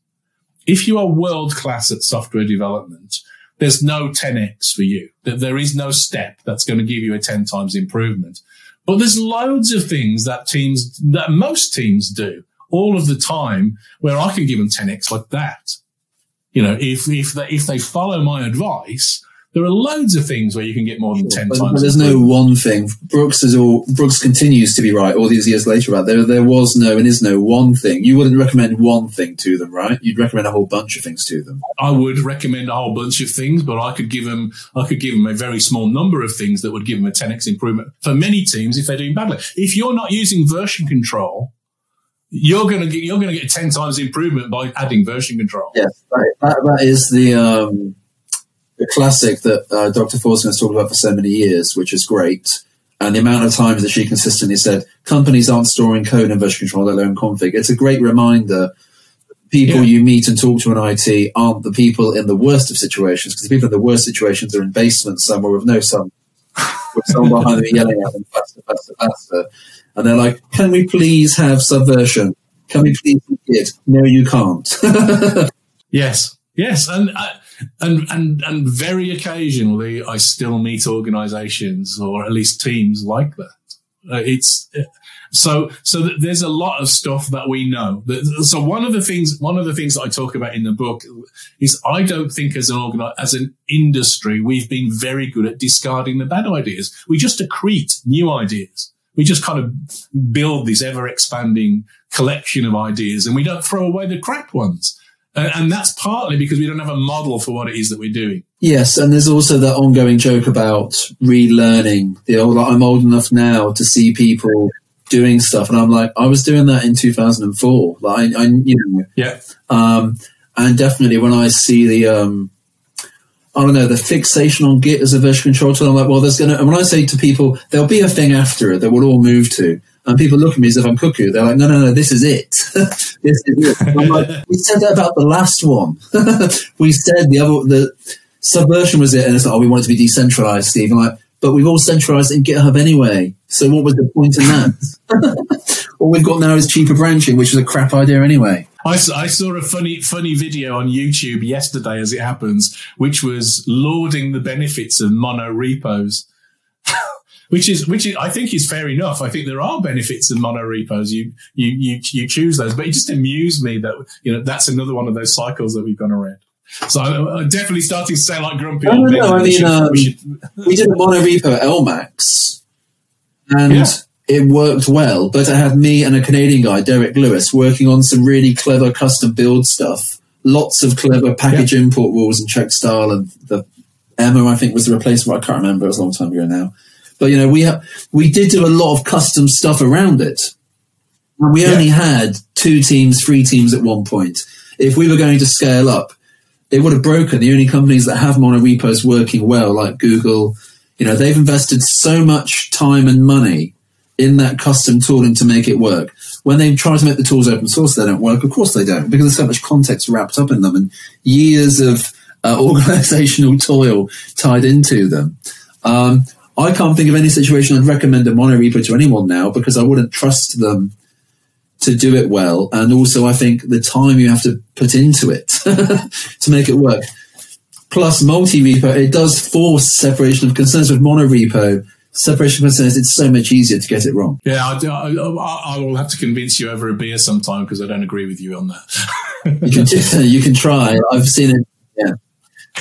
S3: if you are world class at software development, there's no 10x for you. There is no step that's going to give you a 10 times improvement. But there's loads of things that teams, that most teams do all of the time where I can give them 10x like that. You know, if, if they, if they follow my advice, there are loads of things where you can get more than ten
S2: but,
S3: times.
S2: But there's no one thing. Brooks is all. Brooks continues to be right all these years later. Right there, there was no and is no one thing. You wouldn't recommend one thing to them, right? You'd recommend a whole bunch of things to them.
S3: I would recommend a whole bunch of things, but I could give them. I could give them a very small number of things that would give them a 10x improvement for many teams if they're doing badly. If you're not using version control, you're going to get you're going to get ten times improvement by adding version control.
S2: Yes, that, that, that is the. Um, the classic that uh, Dr. Forsgren has talked about for so many years, which is great. And the amount of times that she consistently said companies aren't storing code in version control, let alone config. It's a great reminder. People yeah. you meet and talk to in IT aren't the people in the worst of situations, because the people in the worst situations are in basements somewhere with no sun, with someone behind them yelling at them faster, faster, faster. And they're like, can we please have subversion? Can we please it? No, you can't.
S3: yes. Yes. And, uh, and and and very occasionally I still meet organisations or at least teams like that. Uh, it's so so there's a lot of stuff that we know. So one of the things one of the things that I talk about in the book is I don't think as an organi- as an industry we've been very good at discarding the bad ideas. We just accrete new ideas. We just kind of build this ever expanding collection of ideas and we don't throw away the crap ones. And that's partly because we don't have a model for what it is that we're doing.
S2: Yes, and there's also that ongoing joke about relearning. The old, I'm old enough now to see people doing stuff, and I'm like, I was doing that in 2004. Like, I, I you know,
S3: yeah.
S2: Um, and definitely when I see the, um, I don't know, the fixation on Git as a version control tool, I'm like, well, there's gonna. And when I say to people, there'll be a thing after it that we'll all move to. And people look at me as if I'm cuckoo. They're like, no, no, no, this is it. this is it. I'm like, we said that about the last one. we said the other, the subversion was it. And it's like, oh, we want it to be decentralized, Steve. I'm like, but we've all centralized in GitHub anyway. So what was the point in that? All we've got now is cheaper branching, which is a crap idea anyway.
S3: I, I, saw a funny, funny video on YouTube yesterday, as it happens, which was lauding the benefits of mono repos which is which is, I think is fair enough. I think there are benefits in mono repos. You you you you choose those, but it just amused me that you know that's another one of those cycles that we've gone around. So I'm definitely starting to sound like grumpy.
S2: No, no, no. I mean, um, we, we, did a mono repo at LMAX, and yeah. it worked well. But I had me and a Canadian guy, Derek Lewis, working on some really clever custom build stuff. Lots of clever package yeah. import rules and check style, and the Emma, I think, was the replacement. I can't remember. It was a long time ago now. But you know, we ha- we did do a lot of custom stuff around it. And we yeah. only had two teams, three teams at one point. If we were going to scale up, it would have broken. The only companies that have mono repos working well, like Google, you know, they've invested so much time and money in that custom tooling to make it work. When they try to make the tools open source, they don't work. Of course they don't, because there's so much context wrapped up in them and years of uh, organizational toil tied into them. Um, I can't think of any situation I'd recommend a monorepo to anyone now because I wouldn't trust them to do it well. And also, I think the time you have to put into it to make it work. Plus, multi-repo, it does force separation of concerns with monorepo. Separation of concerns, it's so much easier to get it wrong.
S3: Yeah, I, I, I will have to convince you over a beer sometime because I don't agree with you on that.
S2: you, can, you can try. I've seen it. Yeah.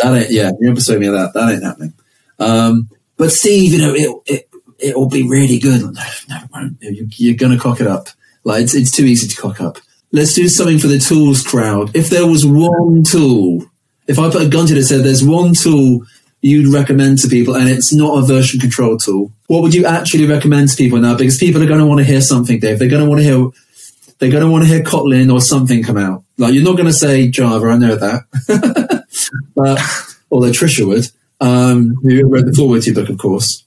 S2: That ain't, yeah, you persuade me of that. That ain't happening. Um, but Steve, you know, it, it, it'll be really good. No, no, you're going to cock it up. Like it's, it's too easy to cock up. Let's do something for the tools crowd. If there was one tool, if I put a gun to it and said there's one tool you'd recommend to people and it's not a version control tool, what would you actually recommend to people now? Because people are going to want to hear something, Dave. They're going to want to hear, they're going to want to hear Kotlin or something come out. Like you're not going to say Java. I know that. but, although Trisha would um, who read the forward book, of course.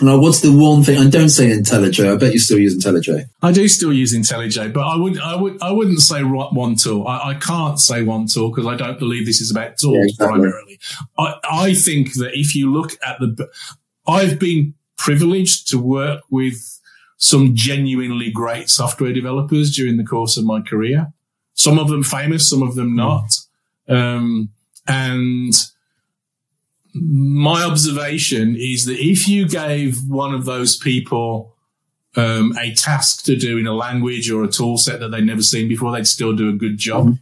S2: Now, what's the one thing? And don't say IntelliJ. I bet you still use IntelliJ.
S3: I do still use IntelliJ, but I would, I would, I wouldn't say one tool. I, I can't say one tool because I don't believe this is about tools yeah, exactly. primarily. I, I think that if you look at the, I've been privileged to work with some genuinely great software developers during the course of my career. Some of them famous, some of them not. Um, and my observation is that if you gave one of those people um, a task to do in a language or a tool set that they'd never seen before, they'd still do a good job. Mm-hmm.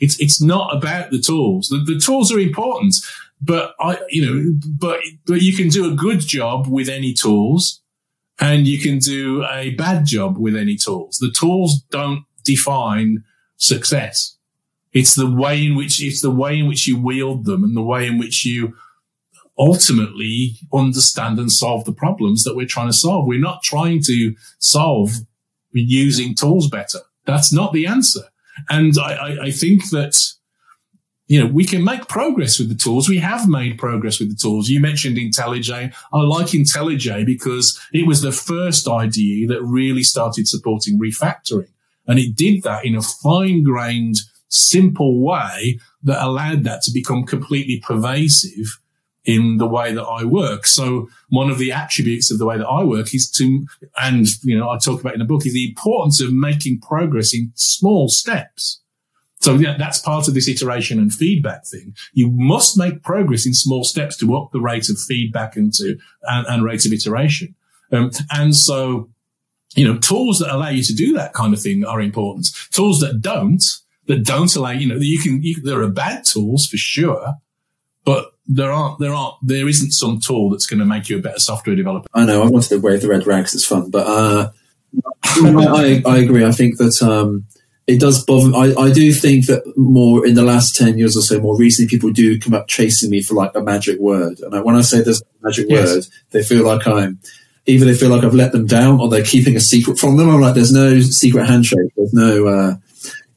S3: It's it's not about the tools. The, the tools are important, but I you know but but you can do a good job with any tools, and you can do a bad job with any tools. The tools don't define success. It's the way in which it's the way in which you wield them and the way in which you ultimately understand and solve the problems that we're trying to solve. We're not trying to solve using tools better. That's not the answer. And I, I, I think that you know, we can make progress with the tools. We have made progress with the tools. You mentioned IntelliJ. I like IntelliJ because it was the first IDE that really started supporting refactoring. And it did that in a fine grained simple way that allowed that to become completely pervasive in the way that I work. So one of the attributes of the way that I work is to, and, you know, I talk about in the book is the importance of making progress in small steps. So yeah, that's part of this iteration and feedback thing. You must make progress in small steps to up the rate of feedback and to, and, and rate of iteration. Um, and so, you know, tools that allow you to do that kind of thing are important. Tools that don't, that don't allow, you know, you can, you, there are bad tools for sure, but there aren't, there aren't, there isn't some tool that's going to make you a better software developer.
S2: I know. I wanted to wave the red rags. It's fun, but, uh, I, I, agree. I think that, um, it does bother. I, I do think that more in the last 10 years or so, more recently, people do come up chasing me for like a magic word. And when I say there's a magic yes. word, they feel like I'm, either they feel like I've let them down or they're keeping a secret from them. I'm like, there's no secret handshake. There's no, uh,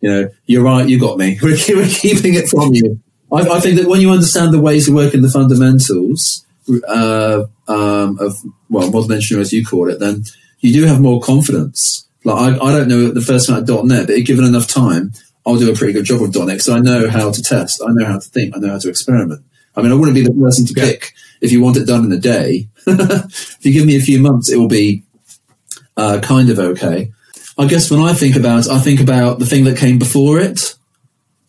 S2: you know, you're right, you got me. We're, we're keeping it from you. I, I, think that when you understand the ways to work in the fundamentals uh, um, of, well, modern engineering as you call it, then you do have more confidence. Like, I, I don't know the first thing about .NET, but given enough time, I'll do a pretty good job of .NET because I know how to test, I know how to think, I know how to experiment. I mean, I wouldn't be the person to pick if you want it done in a day. if you give me a few months, it will be uh, kind of okay. I guess when I think about, it, I think about the thing that came before it.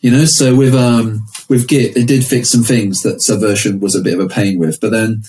S2: You know, so with um, with Git, it did fix some things that Subversion was a bit of a pain with. But then,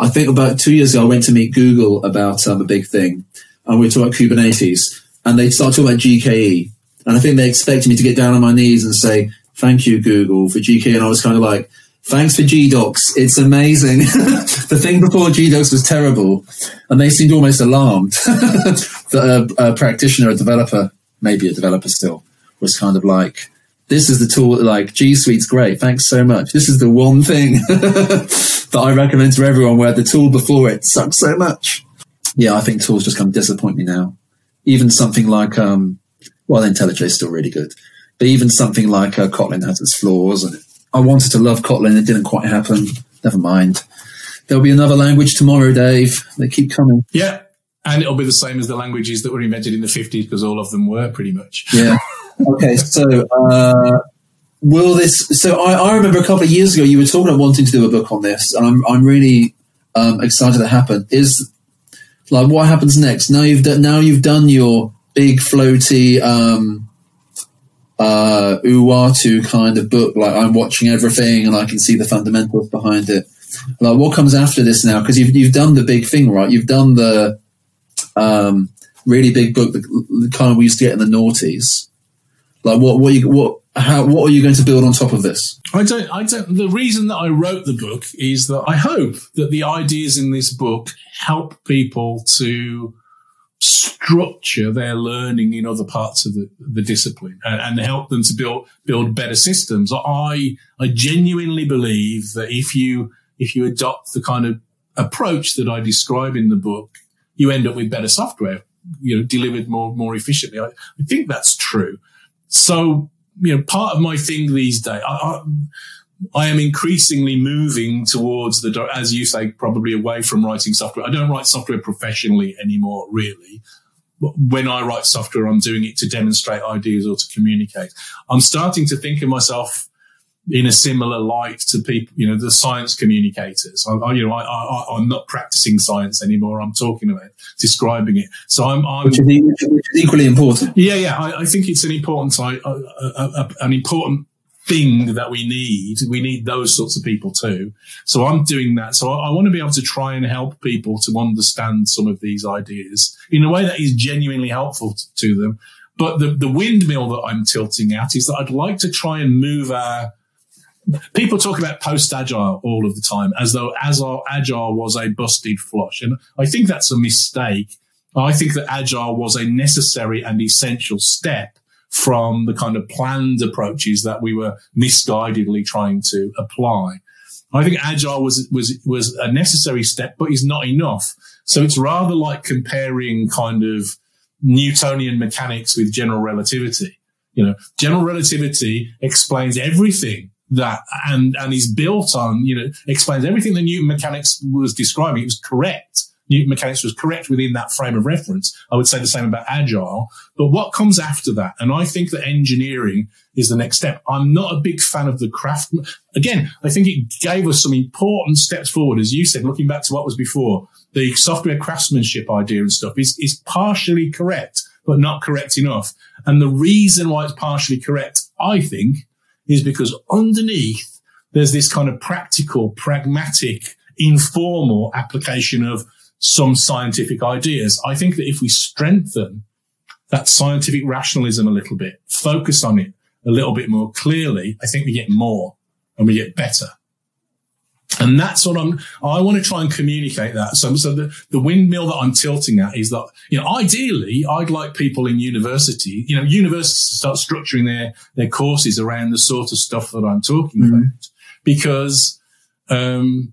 S2: I think about two years ago, I went to meet Google about um, a big thing, and we were talking about Kubernetes, and they started talking about GKE, and I think they expected me to get down on my knees and say, "Thank you, Google, for GKE," and I was kind of like, Thanks for GDocs. It's amazing. the thing before GDocs was terrible, and they seemed almost alarmed that a, a, practitioner, a developer, maybe a developer still, was kind of like, "This is the tool. Like G Suite's great. Thanks so much. This is the one thing that I recommend to everyone where the tool before it sucks so much." Yeah, I think tools just kind of disappoint me now. Even something like, um, well, IntelliJ is still really good, but even something like uh, Kotlin has its flaws and I wanted to love Kotlin. It didn't quite happen. Never mind. There'll be another language tomorrow, Dave. They keep coming.
S3: Yeah. And it'll be the same as the languages that were invented in the 50s because all of them were pretty much.
S2: Yeah. okay. So, uh, will this, so I, I, remember a couple of years ago you were talking about wanting to do a book on this and I'm, I'm really, um, excited to happen. Is like, what happens next? Now you've done, now you've done your big floaty, um, uh, Uatu kind of book. Like I'm watching everything and I can see the fundamentals behind it. Like what comes after this now? Because you've you've done the big thing, right? You've done the um, really big book, the, the, kind we used to get in the noughties. Like what what you what how what are you going to build on top of this?
S3: I don't I don't. The reason that I wrote the book is that I hope that the ideas in this book help people to structure their learning in other parts of the, the discipline and, and, help them to build build better systems. I I genuinely believe that if you if you adopt the kind of approach that I describe in the book, you end up with better software, you know, delivered more more efficiently. I, I think that's true. So you know, part of my thing these days, I, I, I am increasingly moving towards the, as you say, probably away from writing software. I don't write software professionally anymore, really. But when I write software, I'm doing it to demonstrate ideas or to communicate. I'm starting to think of myself in a similar light to people, you know, the science communicators. I, I you know, I, I, am not practicing science anymore. I'm talking about describing it. So I'm, I'm
S2: which, is, which is equally important.
S3: Yeah, yeah. I, I think it's an important, an important thing that we need. We need those sorts of people too. So I'm doing that. So I, I, want to be able to try and help people to understand some of these ideas in a way that is genuinely helpful to, to them. But the, the windmill that I'm tilting at is that I'd like to try and move our people talk about post agile all of the time as though as our agile was a busted flush. And I think that's a mistake. I think that agile was a necessary and essential step from the kind of planned approaches that we were misguidedly trying to apply. I think agile was, was, was a necessary step, but is not enough. So it's rather like comparing kind of Newtonian mechanics with general relativity. You know, general relativity explains everything that and, and is built on, you know, explains everything that Newton mechanics was describing. It was correct. Newton mechanics was correct within that frame of reference. I would say the same about agile. But what comes after that? And I think that engineering is the next step. I'm not a big fan of the craft. Again, I think it gave us some important steps forward. As you said, looking back to what was before, the software craftsmanship idea and stuff is, is partially correct, but not correct enough. And the reason why it's partially correct, I think, is because underneath there's this kind of practical, pragmatic, informal application of some scientific ideas. I think that if we strengthen that scientific rationalism a little bit, focus on it a little bit more clearly, I think we get more and we get better. And that's what I'm, I want to try and communicate that. So, so the, the windmill that I'm tilting at is that, you know, ideally, I'd like people in university, you know, universities to start structuring their, their courses around the sort of stuff that I'm talking mm-hmm. about because, um,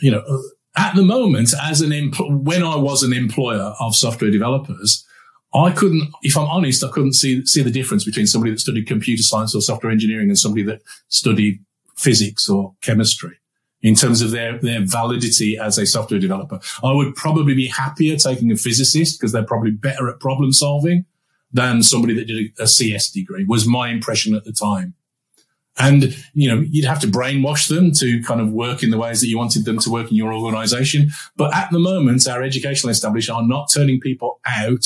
S3: you know, at the moment, as an empl- when I was an employer of software developers, I couldn't, if I'm honest, I couldn't see see the difference between somebody that studied computer science or software engineering and somebody that studied physics or chemistry in terms of their their validity as a software developer. I would probably be happier taking a physicist because they're probably better at problem solving than somebody that did a CS degree. Was my impression at the time. And, you know, you'd have to brainwash them to kind of work in the ways that you wanted them to work in your organization. But at the moment, our educational establishment are not turning people out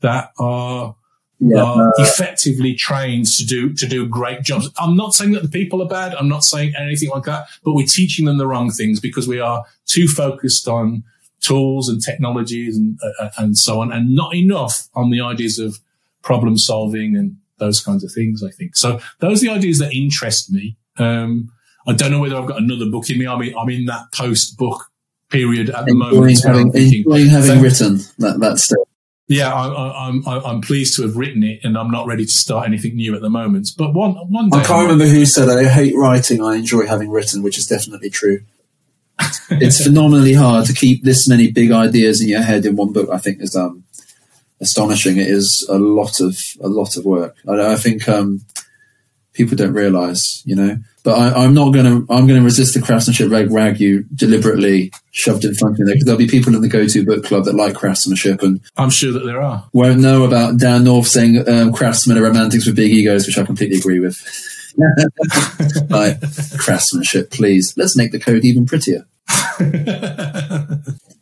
S3: that are, yeah, are effectively trained to do, to do great jobs. I'm not saying that the people are bad. I'm not saying anything like that, but we're teaching them the wrong things because we are too focused on tools and technologies and, uh, and so on and not enough on the ideas of problem solving and those kinds of things, I think. So those are the ideas that interest me. Um, I don't know whether I've got another book in me. I mean, I'm in that post book period at the moment.
S2: Having, thinking, enjoying having written that, that stuff.
S3: Yeah, I, am I'm, I'm pleased to have written it, and I'm not ready to start anything new at the moment. But one one day,
S2: I can't remember who said I hate writing. I enjoy having written, which is definitely true. it's phenomenally hard to keep this many big ideas in your head in one book. I think is um astonishing. It is a lot of a lot of work. I, I think um, people don't realise, you know. But I, am not going to. I'm going to resist the craftsmanship rag rag you deliberately shoved in front of me there because there'll be people in the go-to book club that like craftsmanship, and
S3: I'm sure that there are.
S2: Won't know about Dan North saying um, craftsmen are romantics with big egos, which I completely agree with. like craftsmanship, please. Let's make the code even prettier.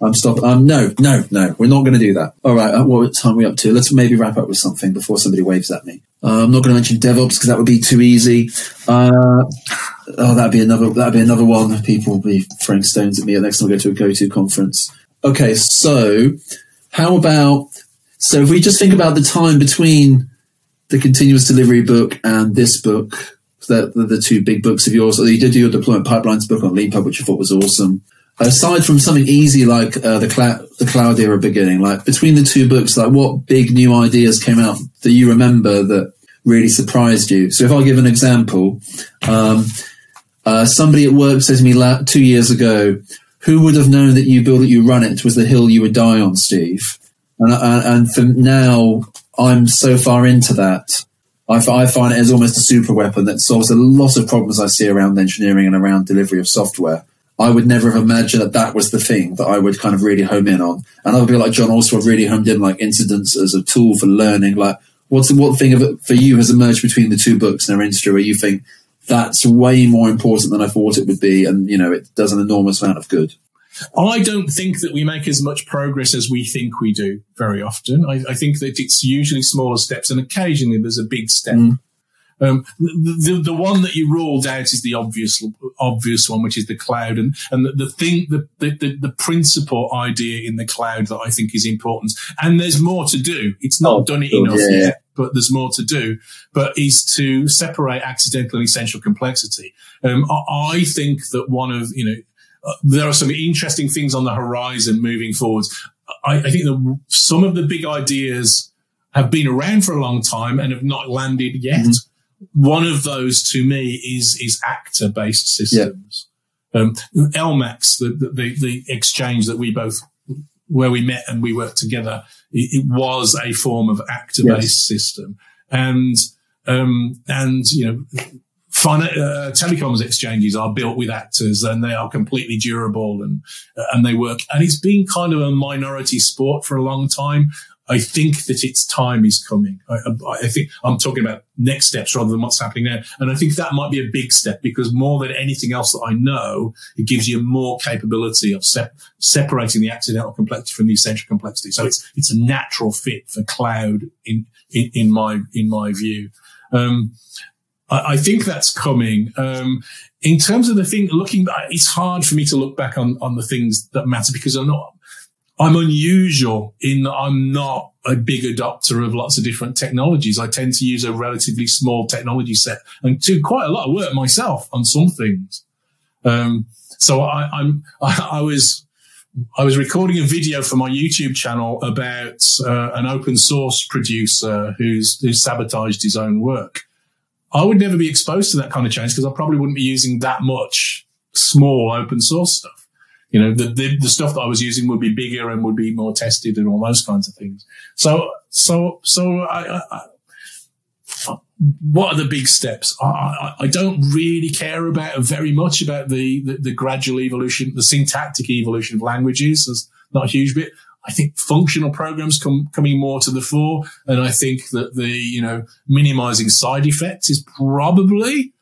S2: I'm stopping. Um, no, no, no. We're not going to do that. All right. Uh, what time are we up to? Let's maybe wrap up with something before somebody waves at me. Uh, I'm not going to mention DevOps because that would be too easy. Uh, oh, that'd be another. That'd be another one. People will be throwing stones at me next time I go to a go-to conference. Okay, so how about? So if we just think about the time between the continuous delivery book and this book, the, the, the two big books of yours. You did your deployment pipelines book on Leanpub, which I thought was awesome aside from something easy like uh, the cloud the cloud era beginning like between the two books like what big new ideas came out that you remember that really surprised you? So if i give an example um, uh, somebody at work said to me la- two years ago who would have known that you build it you run it was the hill you would die on steve? And, uh, and for now i'm so far into that I, I find it as almost a super weapon that solves a lot of problems i see around engineering and around delivery of software I would never have imagined that that was the thing that I would kind of really home in on. And other people like John also have really homed in like incidents as a tool for learning. Like, what's the, what thing of it for you has emerged between the two books in our industry where you think that's way more important than I thought it would be. And, you know, it does an enormous amount of good.
S3: I don't think that we make as much progress as we think we do very often. I, I think that it's usually smaller steps and occasionally there's a big step. Mm. Um, the, the, the, one that you ruled out is the obvious, obvious one, which is the cloud. And, and the, the thing, the, the, the, principal idea in the cloud that I think is important. And there's more to do. It's not oh, done it enough yeah. yet, but there's more to do, but is to separate accidental and essential complexity. Um, I, I think that one of, you know, uh, there are some interesting things on the horizon moving forwards. I, I think that some of the big ideas have been around for a long time and have not landed yet. Mm-hmm one of those to me is is actor based systems. Yeah. Um, LMAX, the, the, the exchange that we both where we met and we worked together, it, it was a form of actor based yes. system, and um, and you know. uh, telecoms exchanges are built with actors and they are completely durable and uh, and they work and it's been kind of a minority sport for a long time I think that its time is coming. I, I, think I'm talking about next steps rather than what's happening now. And I think that might be a big step because more than anything else that I know, it gives you more capability of se- separating the accidental complexity from the essential complexity. So it's, it's a natural fit for cloud in, in, in my, in my view. Um, I, I think that's coming. Um, in terms of the thing, looking, it's hard for me to look back on, on the things that matter because I'm not, I'm unusual in that I'm not a big adopter of lots of different technologies. I tend to use a relatively small technology set and do quite a lot of work myself on some things. Um, so I, I'm, I, I, was, I was recording a video for my YouTube channel about uh, an open source producer who's, who's sabotaged his own work. I would never be exposed to that kind of change because I probably wouldn't be using that much small open source stuff you know, the, the, the, stuff that I was using would be bigger and would be more tested and all those kinds of things. So, so, so I, I, I what are the big steps? I, I, don't really care about very much about the, the, the, gradual evolution, the syntactic evolution of languages. There's not a huge bit. I think functional programs come coming more to the fore. And I think that the, you know, minimizing side effects is probably,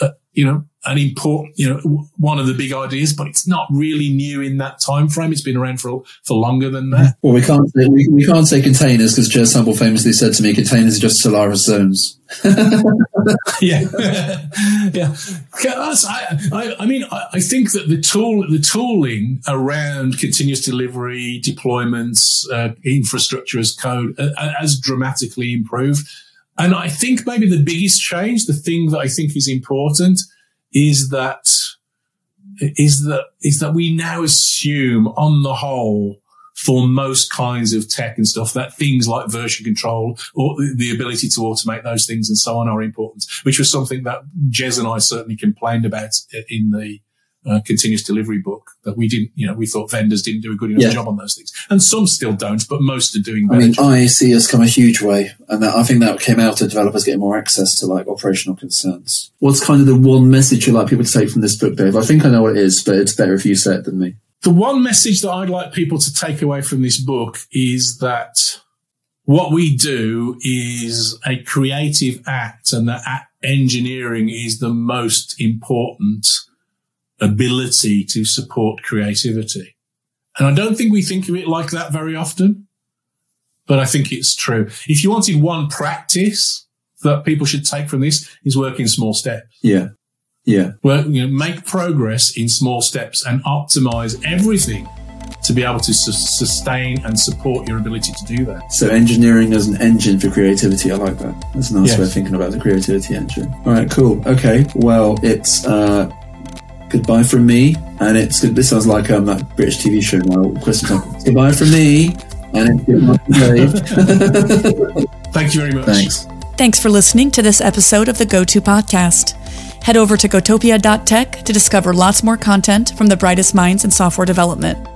S3: uh, you know, an important, you know, one of the big ideas, but it's not really new in that time frame. It's been around for for longer than that.
S2: Well, we can't say, we, we can't say containers because Jez Humble famously said to me, "Containers are just Solaris zones."
S3: yeah, yeah. I, I, I mean, I, I think that the tool, the tooling around continuous delivery, deployments, uh, infrastructure as code, uh, has dramatically improved. And I think maybe the biggest change, the thing that I think is important is that is that is that we now assume on the whole for most kinds of tech and stuff that things like version control or the ability to automate those things and so on are important, which was something that Jez and I certainly complained about in the uh, continuous delivery book that we didn't, you know, we thought vendors didn't do a good enough yeah. job on those things. And some still don't, but most are doing better.
S2: I mean, IAC has come a huge way. And that, I think that came out of developers getting more access to like operational concerns. What's kind of the one message you'd like people to take from this book, Dave? I think I know what it is, but it's better if you say it than me.
S3: The one message that I'd like people to take away from this book is that what we do is a creative act and that engineering is the most important ability to support creativity. And I don't think we think of it like that very often, but I think it's true. If you wanted one practice that people should take from this is work in small steps.
S2: Yeah. Yeah.
S3: Work, you know, make progress in small steps and optimize everything to be able to su- sustain and support your ability to do that.
S2: So engineering as an engine for creativity, I like that. That's a nice yes. way of thinking about the creativity engine. All right, cool. Okay, well, it's uh, goodbye from me, and it's this sounds like um, that British TV show now. Question time. goodbye from me, and it's goodbye.
S3: Thank you very much.
S2: Thanks.
S1: Thanks for listening to this episode of the GoTo Podcast. Head over to gotopia.tech to discover lots more content from the brightest minds in software development.